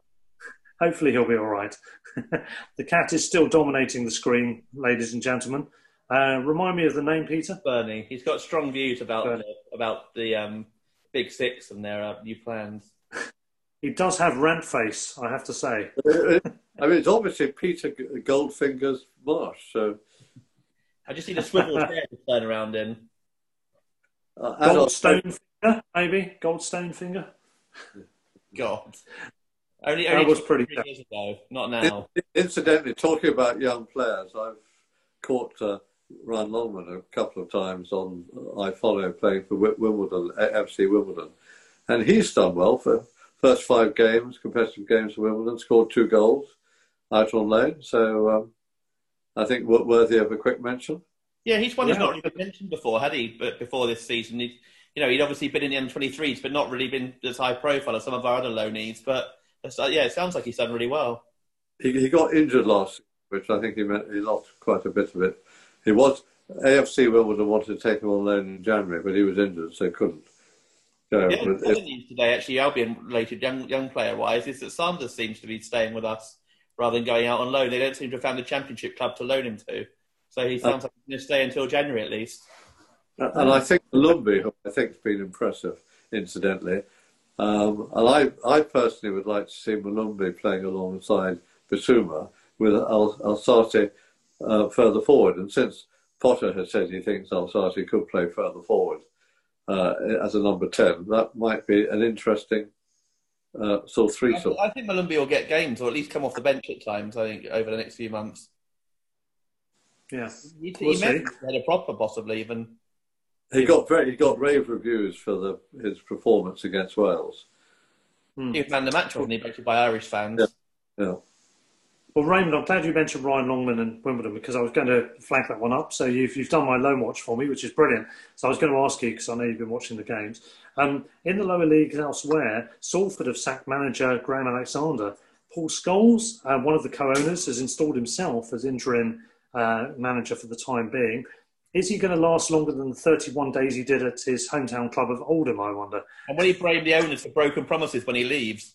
Hopefully, he'll be all right. (laughs) the cat is still dominating the screen, ladies and gentlemen. Uh, remind me of the name, Peter. Bernie. He's got strong views about the, about the um, Big Six and their uh, new plans. He does have rant face, I have to say. (laughs) I mean, it's obviously Peter Goldfinger's marsh. So I just need a swivel chair to turn around in. Uh, Goldstone finger, maybe Goldstone finger. God, only, only that was pretty years ago, not now. Incidentally, talking about young players, I've caught uh, Ryan Longman a couple of times on iFollow playing for Wimbledon, FC Wimbledon, and he's done well for first five games, competitive games for Wimbledon, scored two goals out on loan. So um, I think worthy of a quick mention. Yeah, he's one yeah. who's not really been mentioned before, had he? But before this season, he, you know, he'd obviously been in the under-23s, but not really been as high profile as some of our other loanees. But yeah, it sounds like he's done really well. He, he got injured last, which I think he meant he lost quite a bit of it. He was AFC Wimbledon wanted to take him on loan in January, but he was injured, so couldn't. Yeah, the news today, actually, Albion related young young player wise, is that Sanders seems to be staying with us rather than going out on loan. They don't seem to have found a championship club to loan him to, so he sounds uh, like he's going to stay until January at least. And I think Lumby, who I think has been impressive, incidentally. Um, and I, I personally would like to see Molumby playing alongside Bissouma with Al- Alzate uh, further forward. And since Potter has said he thinks Alzate could play further forward, uh, as a number 10. That might be an interesting uh, sort of threesome. I, I think Molumby will get games or at least come off the bench at times, I think, over the next few months. Yeah. He, we'll he had a proper, possibly even. He got very, he got rave reviews for the, his performance against Wales. Hmm. He was man the match, wasn't he, by Irish fans? Yeah. Yeah. Well, Raymond, I'm glad you mentioned Ryan Longman and Wimbledon because I was going to flag that one up. So you've, you've done my loan watch for me, which is brilliant. So I was going to ask you because I know you've been watching the games. Um, in the lower leagues elsewhere, Salford have sacked manager Graham Alexander. Paul Scholes, uh, one of the co-owners, has installed himself as interim uh, manager for the time being. Is he going to last longer than the 31 days he did at his hometown club of Oldham, I wonder? And will he blame the owners for broken promises when he leaves?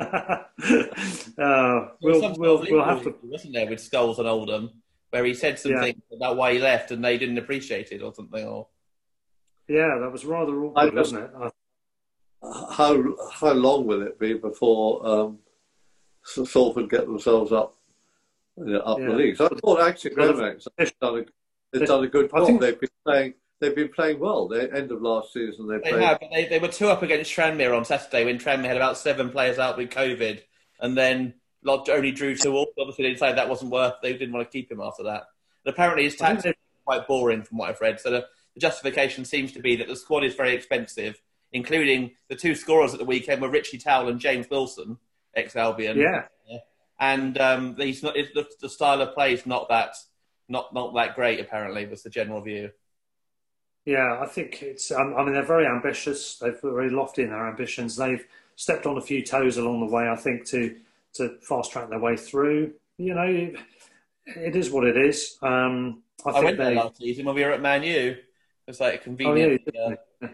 (laughs) uh, we'll, we'll, we'll have to. Wasn't there with Scholes and Oldham, where he said something Yeah. about why he left and they didn't appreciate it or something? Or Yeah, that was rather I awkward, just- wasn't it? Uh, How how long will it be before um, S- Salford get themselves up you know, up Yeah. the league? So I thought actually Well, Graham has done a they've done a good I job. think- They've been playing they've been playing well. They end of last season they they played have, but they, they were two up against Tranmere on Saturday when Tranmere had about seven players out with COVID, and then Lodge only drew two all. Obviously, they decided that wasn't worth. They didn't want to keep him after that. And apparently, his tactics are quite boring from what I've read. So the, the justification seems to be that the squad is very expensive, including the two scorers at the weekend were Richie Towell and James Wilson, ex Albion. yeah, and um, he's not. The, the style of play is not that not not that great. Apparently, was the general view. Yeah. I think it's. Um, I mean, they're very ambitious. They're very lofty in their ambitions. They've stepped on a few toes along the way. I think to to fast track their way through. You know, it is what it is. Um, I, I, think went there last season when we were at Man U. It was like a Oh convenient. yeah, uh.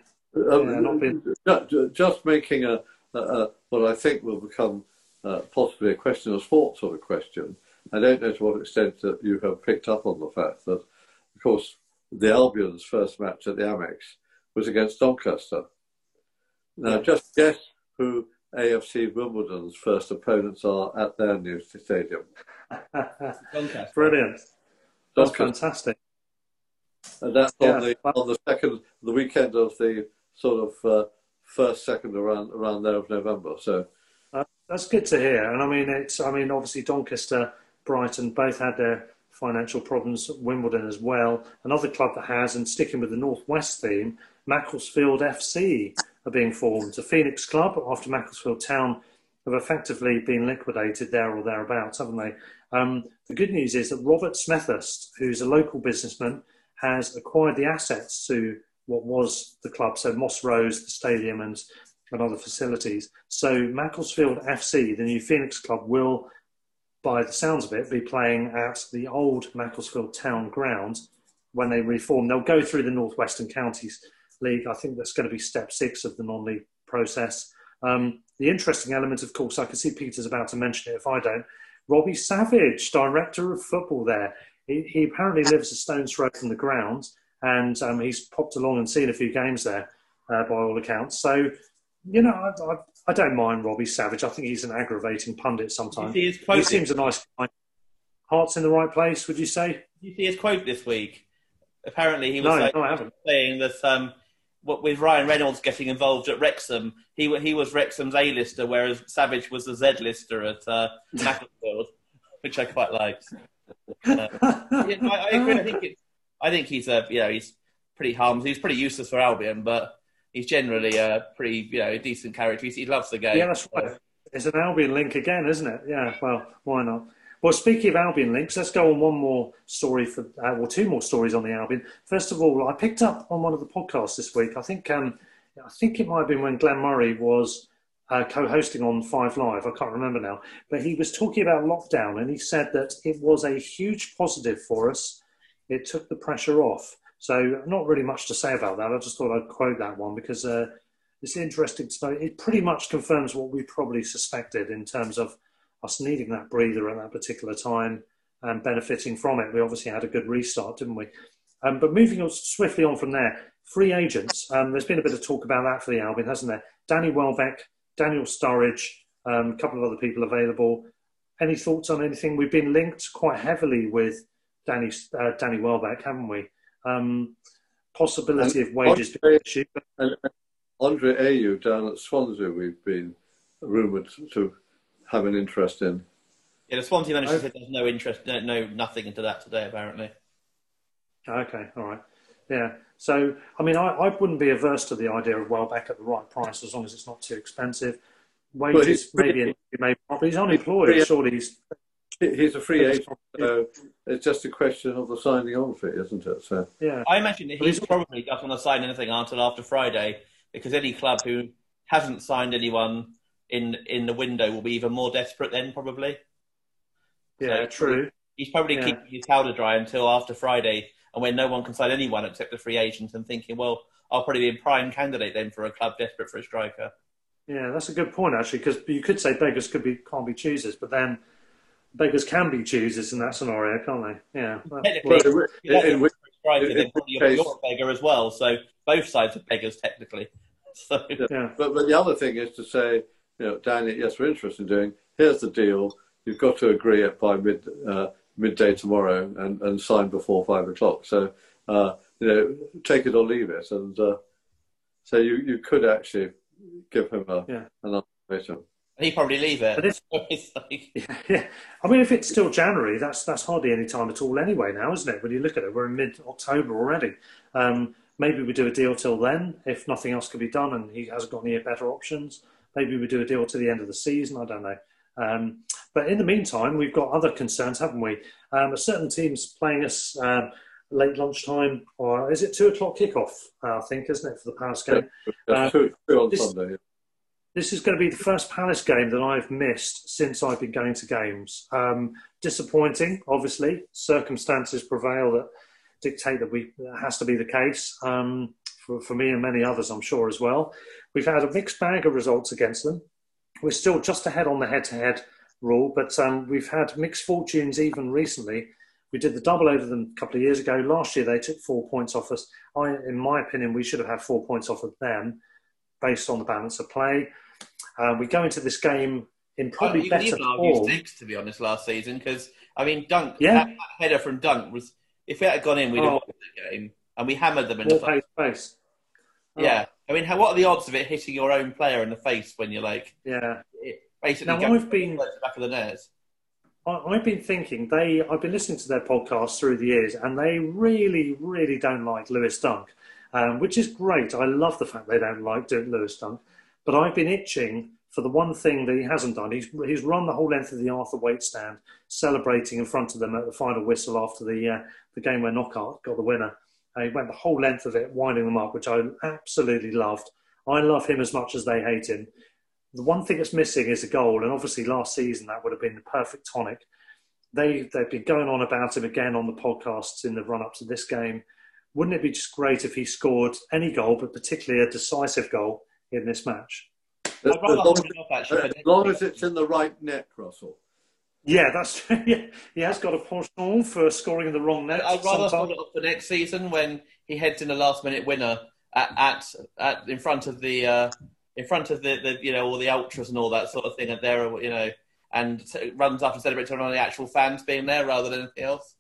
Um, Yeah, not been- ju- ju- just making a, a, a what I think will become uh, possibly a question of sport sort of question. I don't know to what extent that you have picked up on the fact that, of course, the Albion's first match at the Amex was against Doncaster. Now, just guess who AFC Wimbledon's first opponents are at their new stadium. (laughs) Doncaster. Brilliant. That's Doncaster. fantastic. And that's Yeah. on the on the second, the weekend of the sort of uh, first, second around around there of November. So Uh, that's good to hear. And I mean, it's. I mean, obviously Doncaster, Brighton both had their financial problems. At Wimbledon as well. Another club that has, and sticking with the Northwest theme, Macclesfield FC are being formed. A Phoenix club after Macclesfield Town have effectively been liquidated there or thereabouts, haven't they? Um, the good news is that Robert Smethurst, who's a local businessman, has acquired the assets to what was the club, so Moss Rose, the stadium, and and other facilities. So Macclesfield FC, the new Phoenix club, will, by the sounds of it, be playing at the old Macclesfield Town ground when they reform. They'll go through the Northwestern Counties League. I think that's going to be step six of the non-league process. Um, the interesting element, of course, I can see Peter's about to mention it if I don't. Robbie Savage, director of football there. He, he apparently lives a stone's throw from the ground, and um, he's popped along and seen a few games there, uh, by all accounts. So, you know, I, I, I don't mind Robbie Savage. I think he's an aggravating pundit sometimes. you see his He seems a nice guy. Heart's in the right place, would you say? Did you see his quote this week? Apparently, he was No, like, no, saying that um, what, with Ryan Reynolds getting involved at Wrexham, he he was Wrexham's A-lister, whereas Savage was the Z-lister at uh, (laughs) Macclesfield, which I quite liked. (laughs) Uh, yeah, I, I agree. I think I think he's a you know he's pretty harmless. He's pretty useless for Albion, but he's generally a pretty you know decent character. He loves the game. Yeah, that's right. It's an Albion link again, isn't it? Yeah, well, why not? Well, speaking of Albion links, let's go on one more story for, uh, well, two more stories on the Albion. First of all, I picked up on one of the podcasts this week. I think, um, I think it might have been when Glenn Murray was uh, co-hosting on Five Live. I can't remember now, but he was talking about lockdown, and he said that it was a huge positive for us. It took the pressure off. So, not really much to say about that. I just thought I'd quote that one because uh, it's interesting to know. It pretty much confirms what we probably suspected in terms of us needing that breather at that particular time and benefiting from it. We obviously had a good restart, didn't we? Um, but moving on swiftly on from there, free agents. Um, there's been a bit of talk about that for the Albion, hasn't there? Danny Welbeck, Daniel Sturridge, um, a couple of other people available. Any thoughts on anything? We've been linked quite heavily with Danny uh, Danny Welbeck, haven't we? Um, possibility of wages being an issue. And and Andre Ayew down at Swansea, we've been rumoured to have an interest in. Yeah, the Swansea manager said there's no interest, no, no nothing into that today. Apparently, Okay, all right. Yeah. So, I mean, I, I wouldn't be averse to the idea of Welbeck at the right price as long as it's not too expensive. Wages, Well, he's maybe an maybe not, but he's unemployed. Surely he's He's a free agent, so it's just a question of the signing on fee, isn't it? So yeah. I imagine that he's- probably doesn't want to sign anything until after Friday because any club who hasn't signed anyone in in the window will be even more desperate then, probably. Yeah, So- true. He's probably Yeah. keeping his powder dry until after Friday, and when no one can sign anyone except the free agent, and thinking, well, I'll probably be a prime candidate then for a club desperate for a striker. Yeah, that's a good point actually, because you could say beggars could be can't be choosers, but then beggars can be choosers in that scenario, can't they? Yeah. Technically, Well, if in- you're desperate in which- for a striker, in then which probably you're, you're a beggar as well. So both sides are beggars technically. (laughs) So yeah. But, but the other thing is to say, you know, Danny, yes, we're interested in doing. Here's the deal. You've got to agree it by mid uh, midday tomorrow and, and sign before five o'clock. So, uh, you know, take it or leave it. And uh, so you, you could actually give him a, Yeah. an ultimatum. He'd probably leave it. But if- (laughs) It's like- (laughs) Yeah, I mean, if it's still January, that's that's hardly any time at all anyway. Now, isn't it? When you look at it, we're in mid-October already. Um, maybe we do a deal till then, if nothing else can be done, and he hasn't got any better options. Maybe we do a deal to the end of the season. I don't know. Um, but in the meantime, we've got other concerns, haven't we? Um, a certain team's playing us um, late lunchtime, or is it two o'clock kickoff? Uh, I think, isn't it, for the Palace game? That's Uh, two, two on this- Sunday. This is going to be the first Palace game that I've missed since I've been going to games. Um, disappointing, obviously. Circumstances prevail that dictate that we that has to be the case um, for, for me and many others, I'm sure as well. We've had a mixed bag of results against them. We're still just ahead on the head-to-head rule, but um, we've had mixed fortunes even recently. We did the double over them a couple of years ago. Last year they took four points off us. I, in my opinion, we should have had four points off of them based on the balance of play. Uh, we go into this game in probably you better form. six, to be honest, last season because I mean, Dunk, Yeah. that, that header from Dunk was if it had gone in, we'd have Oh. won the game, and we hammered them in More the face. pace. Oh, Yeah, I mean, how, what are the odds of it hitting your own player in the face when you're like yeah. basically Now, I've been- the back of the net? I, I've been thinking they. I've been listening to their podcast through the years, and they really, really don't like Lewis Dunk, um, which is great. I love the fact they don't like Lewis Dunk, but I've been itching for the one thing that he hasn't done. He's he's run the whole length of the Arthur Wait stand, celebrating in front of them at the final whistle after the uh, the game where Knockaert got the winner. Uh, he went the whole length of it, winding them up, which I absolutely loved. I love him as much as they hate him. The one thing that's missing is a goal, and obviously last season that would have been the perfect tonic. They they've been going on about him again on the podcasts in the run up to this game. Wouldn't it be just great if he scored any goal, but particularly a decisive goal in this match? As, as long, hold it actually, as long as it's in the right net, Russell. Yeah, that's (laughs) yeah. He has got a penchant for scoring in the wrong net. I'd rather hold it up for next season when he heads in a last minute winner at, at, at in front of the uh, in front of the, the you know all the ultras and all that sort of thing and there you know and t- runs up and celebrates on the actual fans being there rather than anything else.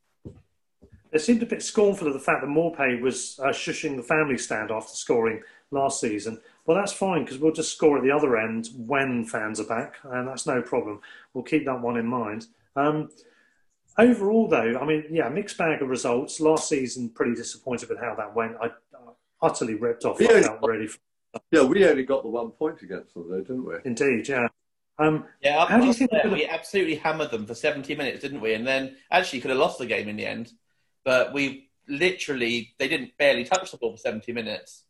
It seemed a bit scornful of the fact that Maupay was uh, shushing the family stand after scoring last season. Well, that's fine because we'll just score at the other end when fans are back, and that's no problem. We'll keep that one in mind. Um, overall, though, I mean, yeah, mixed bag of results. Last season, pretty disappointed with how that went. I, I utterly ripped off. Yeah. I felt really, Yeah, we only got the one point against them, though, didn't we? indeed, yeah. Um, Yeah, How do you up think there, gonna- we absolutely hammered them for 70 minutes, didn't we? And then actually could have lost the game in the end, but we literally they didn't barely touch the ball for 70 minutes.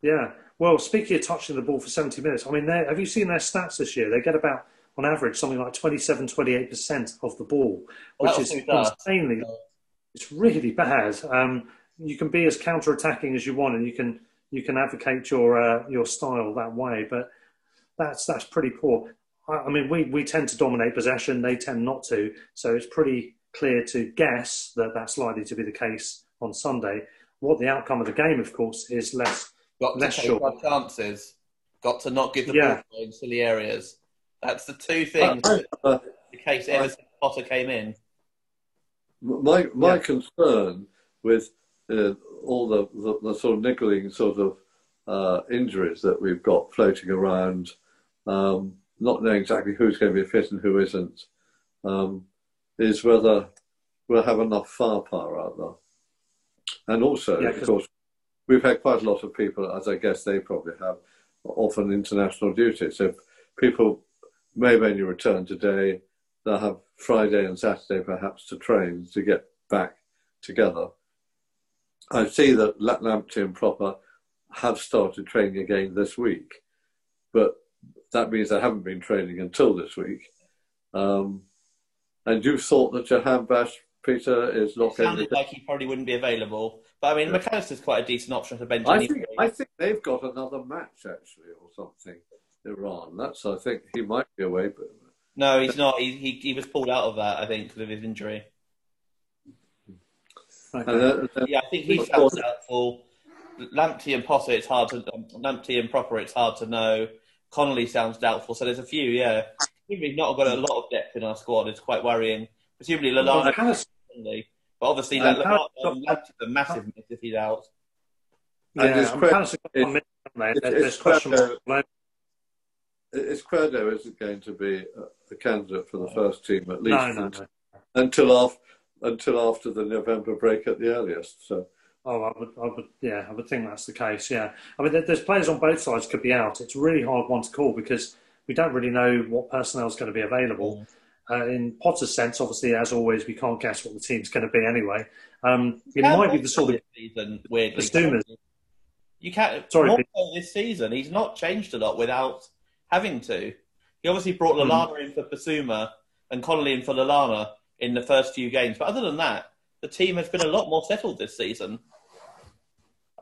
Yeah. Well, speaking of touching the ball for 70 minutes, I mean, have you seen their stats this year? They get about, on average, something like 27, 28% of the ball, which is was too bad. insanely, it's really bad. Um, you can be as counter-attacking as you want and you can, you can advocate your, uh, your style that way, but that's, that's pretty poor. I, I mean, we, we tend to dominate possession. They tend not to. So it's pretty clear to guess that that's likely to be the case on Sunday. What the outcome of the game, of course, is less Got to Less take sure. our chances. Got to not give the Yeah. ball in silly areas. That's the two things Uh, that uh, the case ever since Potter came in. My my Yeah. concern with uh, all the, the, the sort of niggling sort of uh, injuries that we've got floating around, um, not knowing exactly who's going to be fit and who isn't, um, is whether we'll have enough firepower out there. And also, Yeah, of course, we've had quite a lot of people, as I guess they probably have, off on international duty. So people maybe only return today. They'll have Friday and Saturday perhaps to train to get back together. I see that and Pröpper have started training again this week, but that means they haven't been training until this week. Um, and you thought that Jahanbakhsh Peter is not It going sounded to. like he probably wouldn't be available. But I mean, Mac Allister's quite a decent option to bench I think I think they've got another match actually or something. Iran. That's I think he might be away, but No, he's not. He, he he was pulled out of that, I think, because of his injury. Okay. then, then- Yeah, I think he sounds doubtful. Lamptey and Potter, it's hard to Lamptey and Pröpper, it's hard to know. Connolly sounds doubtful, so there's a few. Yeah, we've not got a lot of depth in our squad. It's quite worrying. Presumably Well, Lallana, Palace- Connolly, but obviously And like, Palace- um, a massive miss if he's out. And yeah, it's and quite- Palace have it's- one minute, haven't they? it's- There's it's question quite marks all over. it's Credo isn't going to be a, a candidate for the first team at least No, no, no. until after until after the November break at the earliest. So Oh, I would, I would, yeah, I would think that's the case. Yeah, I mean, there's players on both sides could be out. It's a really hard one to call because we don't really know what personnel is going to be available. Uh, in Potter's sense, obviously, as always, we can't guess what the team's going to be anyway. Um, it might be the sort of season, weirdly. Bissouma. You can't. Sorry, more so this season, he's not changed a lot without having to. He obviously brought Hmm. Lallana in for Bissouma and Connolly in for Lallana in the first few games, but other than that, the team has been a lot more settled this season.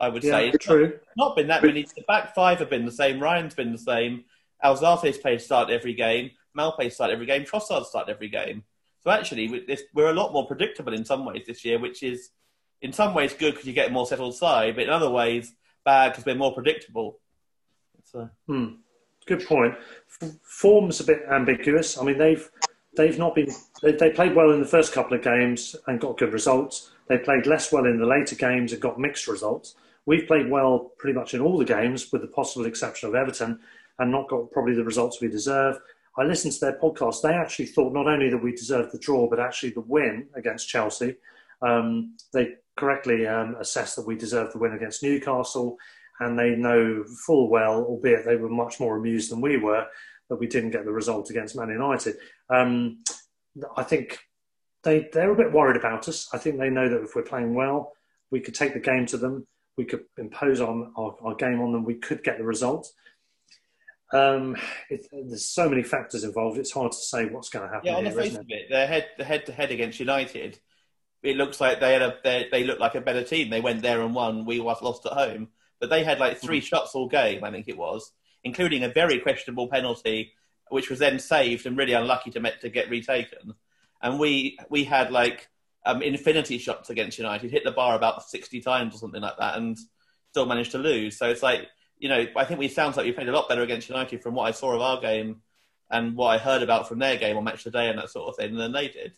I would yeah, say it's true. not been that many. The back five have been the same. Ryan's been the same. Alzate's played start every game. Maupay start every game. Trossard start every game. So actually, we're a lot more predictable in some ways this year, which is in some ways good because you get a more settled side, but in other ways bad because we're more predictable. So, Hmm. Good point. Form's a bit ambiguous. I mean, they've they've not been they, they played well in the first couple of games and got good results. They played less well in the later games and got mixed results. We've played well pretty much in all the games, with the possible exception of Everton, and not got probably the results we deserve. I listened to their podcast. They actually thought not only that we deserved the draw, but actually the win against Chelsea. Um, they correctly um, assessed that we deserved the win against Newcastle, and they know full well, albeit they were much more amused than we were, that we didn't get the result against Man United. Um, I think they they're a bit worried about us. I think they know that if we're playing well, we could take the game to them. We could impose on our, our game on them. We could get the result. Um, it, there's so many factors involved. It's hard to say what's going to happen yeah, on the face of it? their head the head to head against United, it looks like they had a they, they look like a better team. They went there and won. We was lost at home, but they had like three shots all game. I think it was, including a very questionable penalty, which was then saved and really unlucky to met to get retaken. And we we had like um, infinity shots against United, hit the bar about sixty times or something like that, and still managed to lose. So it's like you know, I think we sounds like we played a lot better against United from what I saw of our game and what I heard about from their game on Match of the Day and that sort of thing than they did.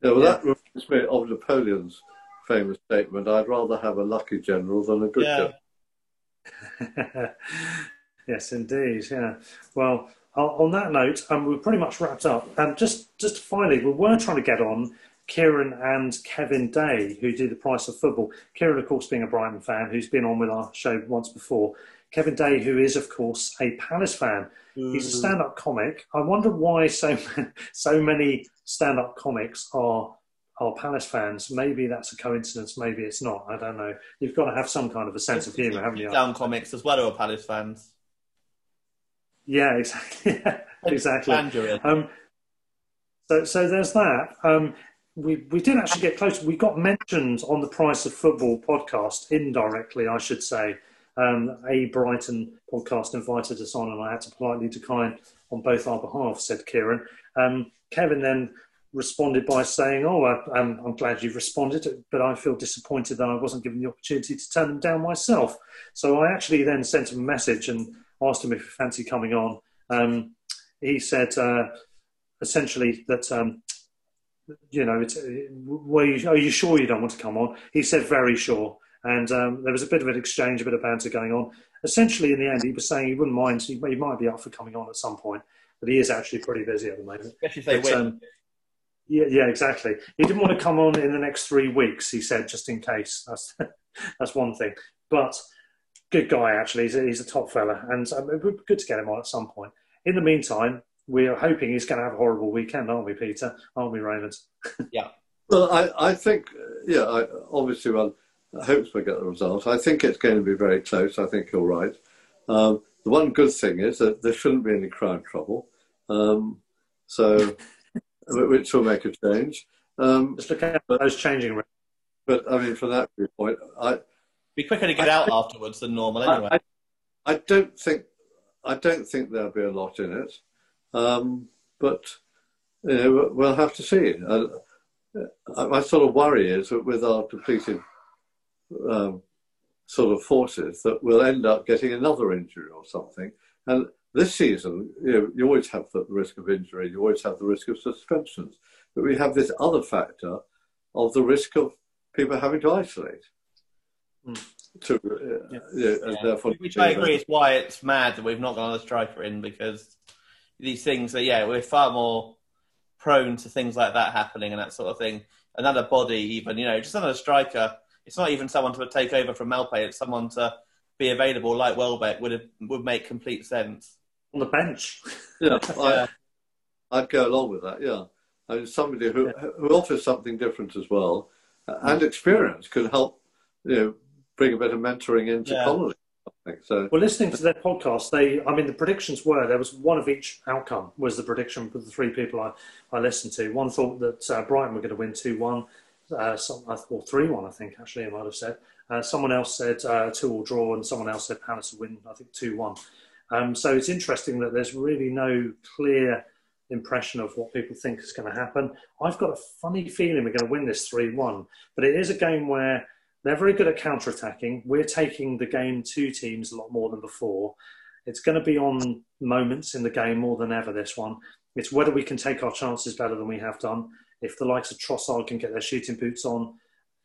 yeah, well, Yeah. that reminds me of Napoleon's famous statement: "I'd rather have a lucky general than a good Yeah. general." (laughs) yes, indeed. Yeah. Well, on on that note, um, we're pretty much wrapped up. And just, just finally, we were trying to get on Kieran and Kevin Day, who do the price of football. Kieran, of course, being a Brighton fan, who's been on with our show once before. Kevin Day, who is, of course, a Palace fan. He's a stand-up comic. I wonder why so (laughs) so many stand-up comics are are Palace fans. Maybe that's a coincidence. Maybe it's not. I don't know. You've got to have some kind of a sense of humour, haven't you? (laughs) Down comics as well who are Palace fans. Yeah, (laughs) exactly. exactly. Um, so, so there's that. Um, we we did actually get close. We got mentioned on the Price of Football podcast indirectly, I should say. Um, a Brighton podcast invited us on, and I had to politely decline on both our behalf," said Kieran. Um, Kevin then responded by saying, "Oh, I, I'm, I'm glad you've responded, but I feel disappointed that I wasn't given the opportunity to turn them down myself." So I actually then sent him a message and asked him if he fancied coming on. Um, he said uh, essentially that um, you know, it's, were you, are you sure you don't want to come on? He said very sure. And um, there was a bit of an exchange, a bit of banter going on. Essentially, in the end, he was saying he wouldn't mind, he, he might be up for coming on at some point, but he is actually pretty busy at the moment. Especially if they But, win. um, yeah, yeah, exactly. He didn't want to come on in the next three weeks. He said, just in case. That's (laughs) that's one thing. But good guy, actually. He's a, he's a top fella, and um, it would be good to get him on at some point. In the meantime, we're hoping he's going to have a horrible weekend, aren't we, Peter? Aren't we, Raymond? (laughs) Yeah. Well, I, I think, yeah, I, obviously one hopes we get the result. I think it's going to be very close. I think you're right. Um, the one good thing is that there shouldn't be any crowd trouble, um, so (laughs) which will make a change. Um, Just look at those changing rooms. but I mean, from that viewpoint, I, Be quicker to get out afterwards than normal anyway. I, I, I don't think I don't think there'll be a lot in it, um, but you know, we'll have to see. Uh, my sort of worry is that with our depleted um, sort of forces, that we'll end up getting another injury or something. And this season, you know, you always have the risk of injury, you always have the risk of suspensions, but we have this other factor of the risk of people having to isolate. Mm. To, uh, Yeah. yeah, and Yeah. therefore, Which I agree is why it's mad that we've not got another striker in because these things that yeah, we're far more prone to things like that happening and that sort of thing. Another body, even, you know, just another striker. It's not even someone to take over from Maupay, it's someone to be available like Welbeck would have, would make complete sense. on the bench. Yeah, (laughs) Yeah. I, I'd go along with that. Yeah, I mean, somebody who who offers something different as well, and experience could help, you know, bring a bit of mentoring into Yeah. Connolly. So. Well, listening to their podcast, they, I mean, the predictions were there was one of each outcome was the prediction for the three people I, I listened to. One thought that uh, Brighton were going to win 2 1, uh, some, or 3 1, I think, actually, I might have said. Uh, someone else said uh, 2 or draw, and someone else said Palace win, I think, 2 1. Um, so it's interesting that there's really no clear impression of what people think is going to happen. I've got a funny feeling we're going to win this 3 1, but it is a game where they're very good at counter attacking. We're taking the game to teams a lot more than before. It's going to be on moments in the game more than ever, this one. It's whether we can take our chances better than we have done. If the likes of Trossard can get their shooting boots on,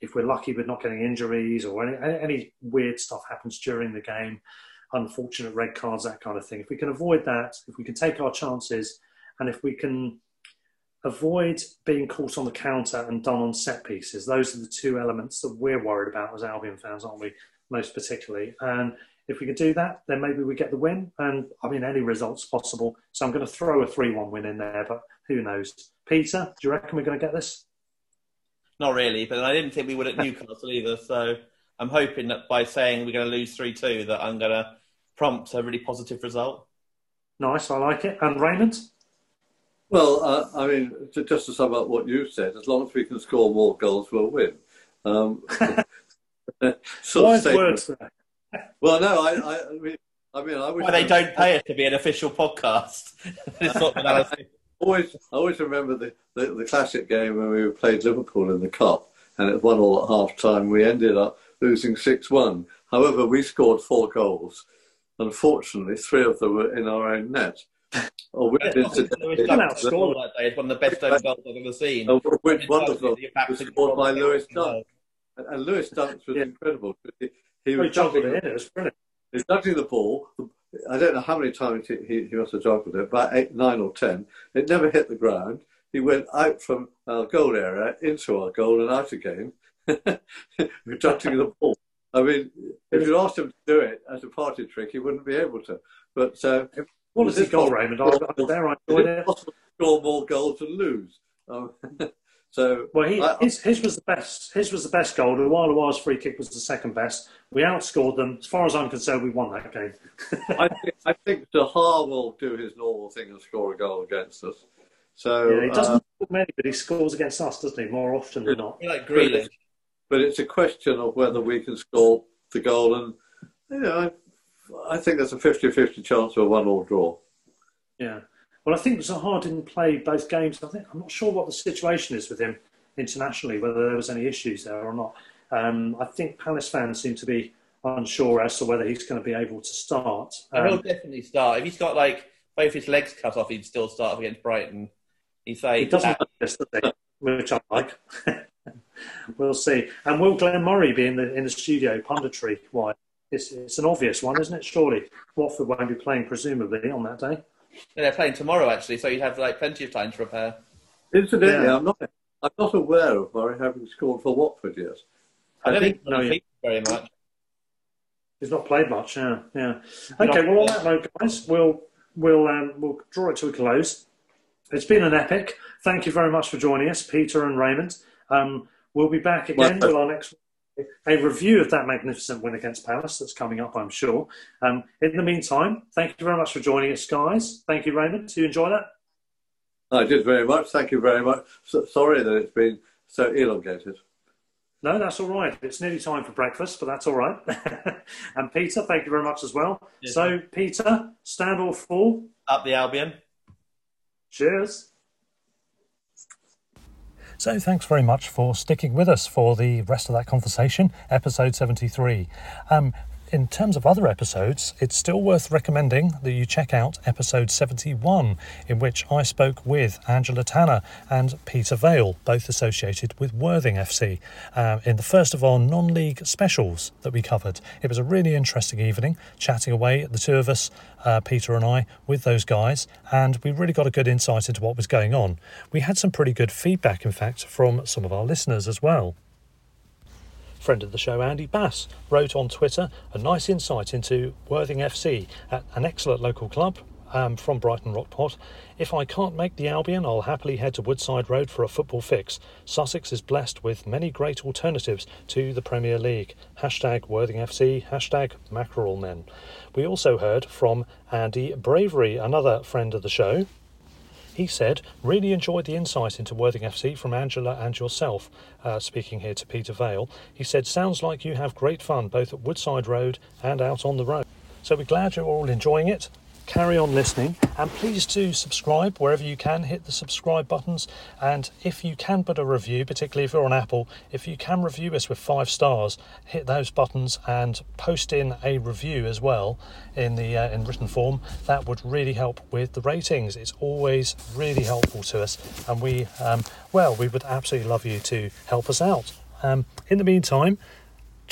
if we're lucky with not getting injuries or any, any weird stuff happens during the game, unfortunate red cards, that kind of thing. If we can avoid that, if we can take our chances, and if we can avoid being caught on the counter and done on set pieces, those are the two elements that we're worried about as Albion fans, aren't we? Most particularly. And if we can do that, then maybe we get the win. And I mean, any result's possible. So I'm going to throw a 3 1 win in there, but who knows? Peter, do you reckon we're going to get this? Not really, but I didn't think we would at Newcastle (laughs) either. So I'm hoping that by saying we're going to lose 3 2, that I'm going to prompt a really positive result. Nice, I like it. And Raymond? Well, uh, I mean, to, just to sum up what you said, as long as we can score more goals, we'll win. Um, (laughs) sort of words. Well, no, I, I, I mean, I mean, I wish Why they don't pay us to be an official podcast. this sort of always, I always remember the, the, the classic game when we played Liverpool in the cup, and it was one all at half time. We ended up losing six one. However, we scored four goals. Unfortunately, three of them were in our own net. Which, Lewis incidentally- Come Dunk out, score. that day is one of the best own goals I've ever seen. of which one of It's them absolutely was scored by. Lewis Dunk. And, and Lewis Dunk was Yeah. incredible. He, he was juggling, it in, it was brilliant. he was juggling the ball. I don't know how many times he, he, he must have juggled it, about eight, nine or ten. It never hit the ground. He went out from our goal area into our goal and out again, (laughs) juggling the ball. I mean, if you asked him to do it as a party trick, he wouldn't be able to. But uh, Quality Is it goal, Raymond. I was I was there, I is enjoyed it it. possible to score more goals and lose? Um, (laughs) so Well, he, I- his, his was the best. His was the best goal. The Wild Wild's free kick was the second best. We outscored them. As far as I'm concerned, we won that game. (laughs) I think, I think Zaha will do his normal thing and score a goal against us. So, yeah, he uh, doesn't score many, but he scores against us, doesn't he? More often than not. Like Grealish. but it's a question of whether we can score the goal, and you know, I, I think there's a 50-50 chance of a one-all draw. Yeah. Well, I think Zaha didn't play both games. I think I'm not sure what the situation is with him internationally, whether there was any issues there or not. Um, I think Palace fans seem to be unsure as to whether he's going to be able to start. And he'll Um, definitely start. If he's got like both his legs cut off, he'd still start against Brighton. He's he like, doesn't like this, does he? which I like. (laughs) we'll see. And will Glenn Murray be in the in the studio punditry? Why? It's, it's an obvious one, isn't it? Surely Watford won't be playing, presumably, on that day. they're playing tomorrow actually, so you'd have like plenty of time to prepare. Incidentally, Yeah. I'm not I'm not aware of Murray having scored for Watford yet. I don't think think- no, he's yeah. very much. He's not played much, yeah, yeah. Okay, well, on that note, guys, we'll we'll um, we'll draw it to a close. It's been an epic. Thank you very much for joining us, Peter and Raymond. Um, we'll be back again well, with our next a review of that magnificent win against Palace that's coming up, I'm sure. Um, in the meantime, thank you very much for joining us, guys. Thank you, Raymond. Did you enjoy that? I did very much. Thank you very much. So, sorry that it's been so elongated. No, that's all right. It's nearly time for breakfast, but that's all right. (laughs) and Peter, thank you very much as well. Yes, so, Peter, stand or fall? Up the Albion. Cheers. So, thanks very much for sticking with us for the rest of that conversation, episode 73. Um, in terms of other episodes, it's still worth recommending that you check out episode 71, in which I spoke with Angela Tanner and Peter Vale, both associated with Worthing FC, uh, in the first of our non league specials that we covered. It was a really interesting evening, chatting away, the two of us, uh, Peter and I, with those guys, and we really got a good insight into what was going on. We had some pretty good feedback, in fact, from some of our listeners as well. Friend of the show, Andy Bass, wrote on Twitter a nice insight into Worthing FC, at an excellent local club um, from Brighton Rock pod. If I can't make the Albion, I'll happily head to Woodside Road for a football fix. Sussex is blessed with many great alternatives to the Premier League. Hashtag Worthing FC, hashtag Mackerel Men. We also heard from Andy Bravery, another friend of the show, he said, really enjoyed the insight into Worthing FC from Angela and yourself. Uh, speaking here to Peter Vale, he said, sounds like you have great fun both at Woodside Road and out on the road. So we're glad you're all enjoying it carry on listening and please do subscribe wherever you can. Hit the subscribe buttons and if you can put a review particularly if you're on apple if you can review us with five stars hit those buttons and post in a review as well in the uh, in written form. That would really help with the ratings. It's always really helpful to us and we um, well we would absolutely love you to help us out. Um, in the meantime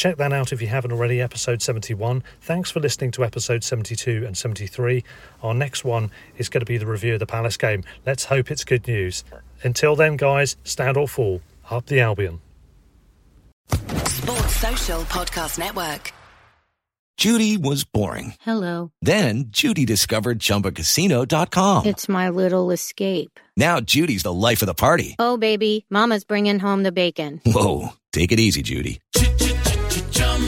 Check that out if you haven't already, episode 71. Thanks for listening to episode 72 and 73. Our next one is going to be the review of the Palace game. Let's hope it's good news. Until then, guys, stand or fall. Up the Albion. Sports Social Podcast Network. Judy was boring. Hello. Then Judy discovered chumbacasino.com. It's my little escape. Now Judy's the life of the party. Oh, baby, Mama's bringing home the bacon. Whoa. Take it easy, Judy.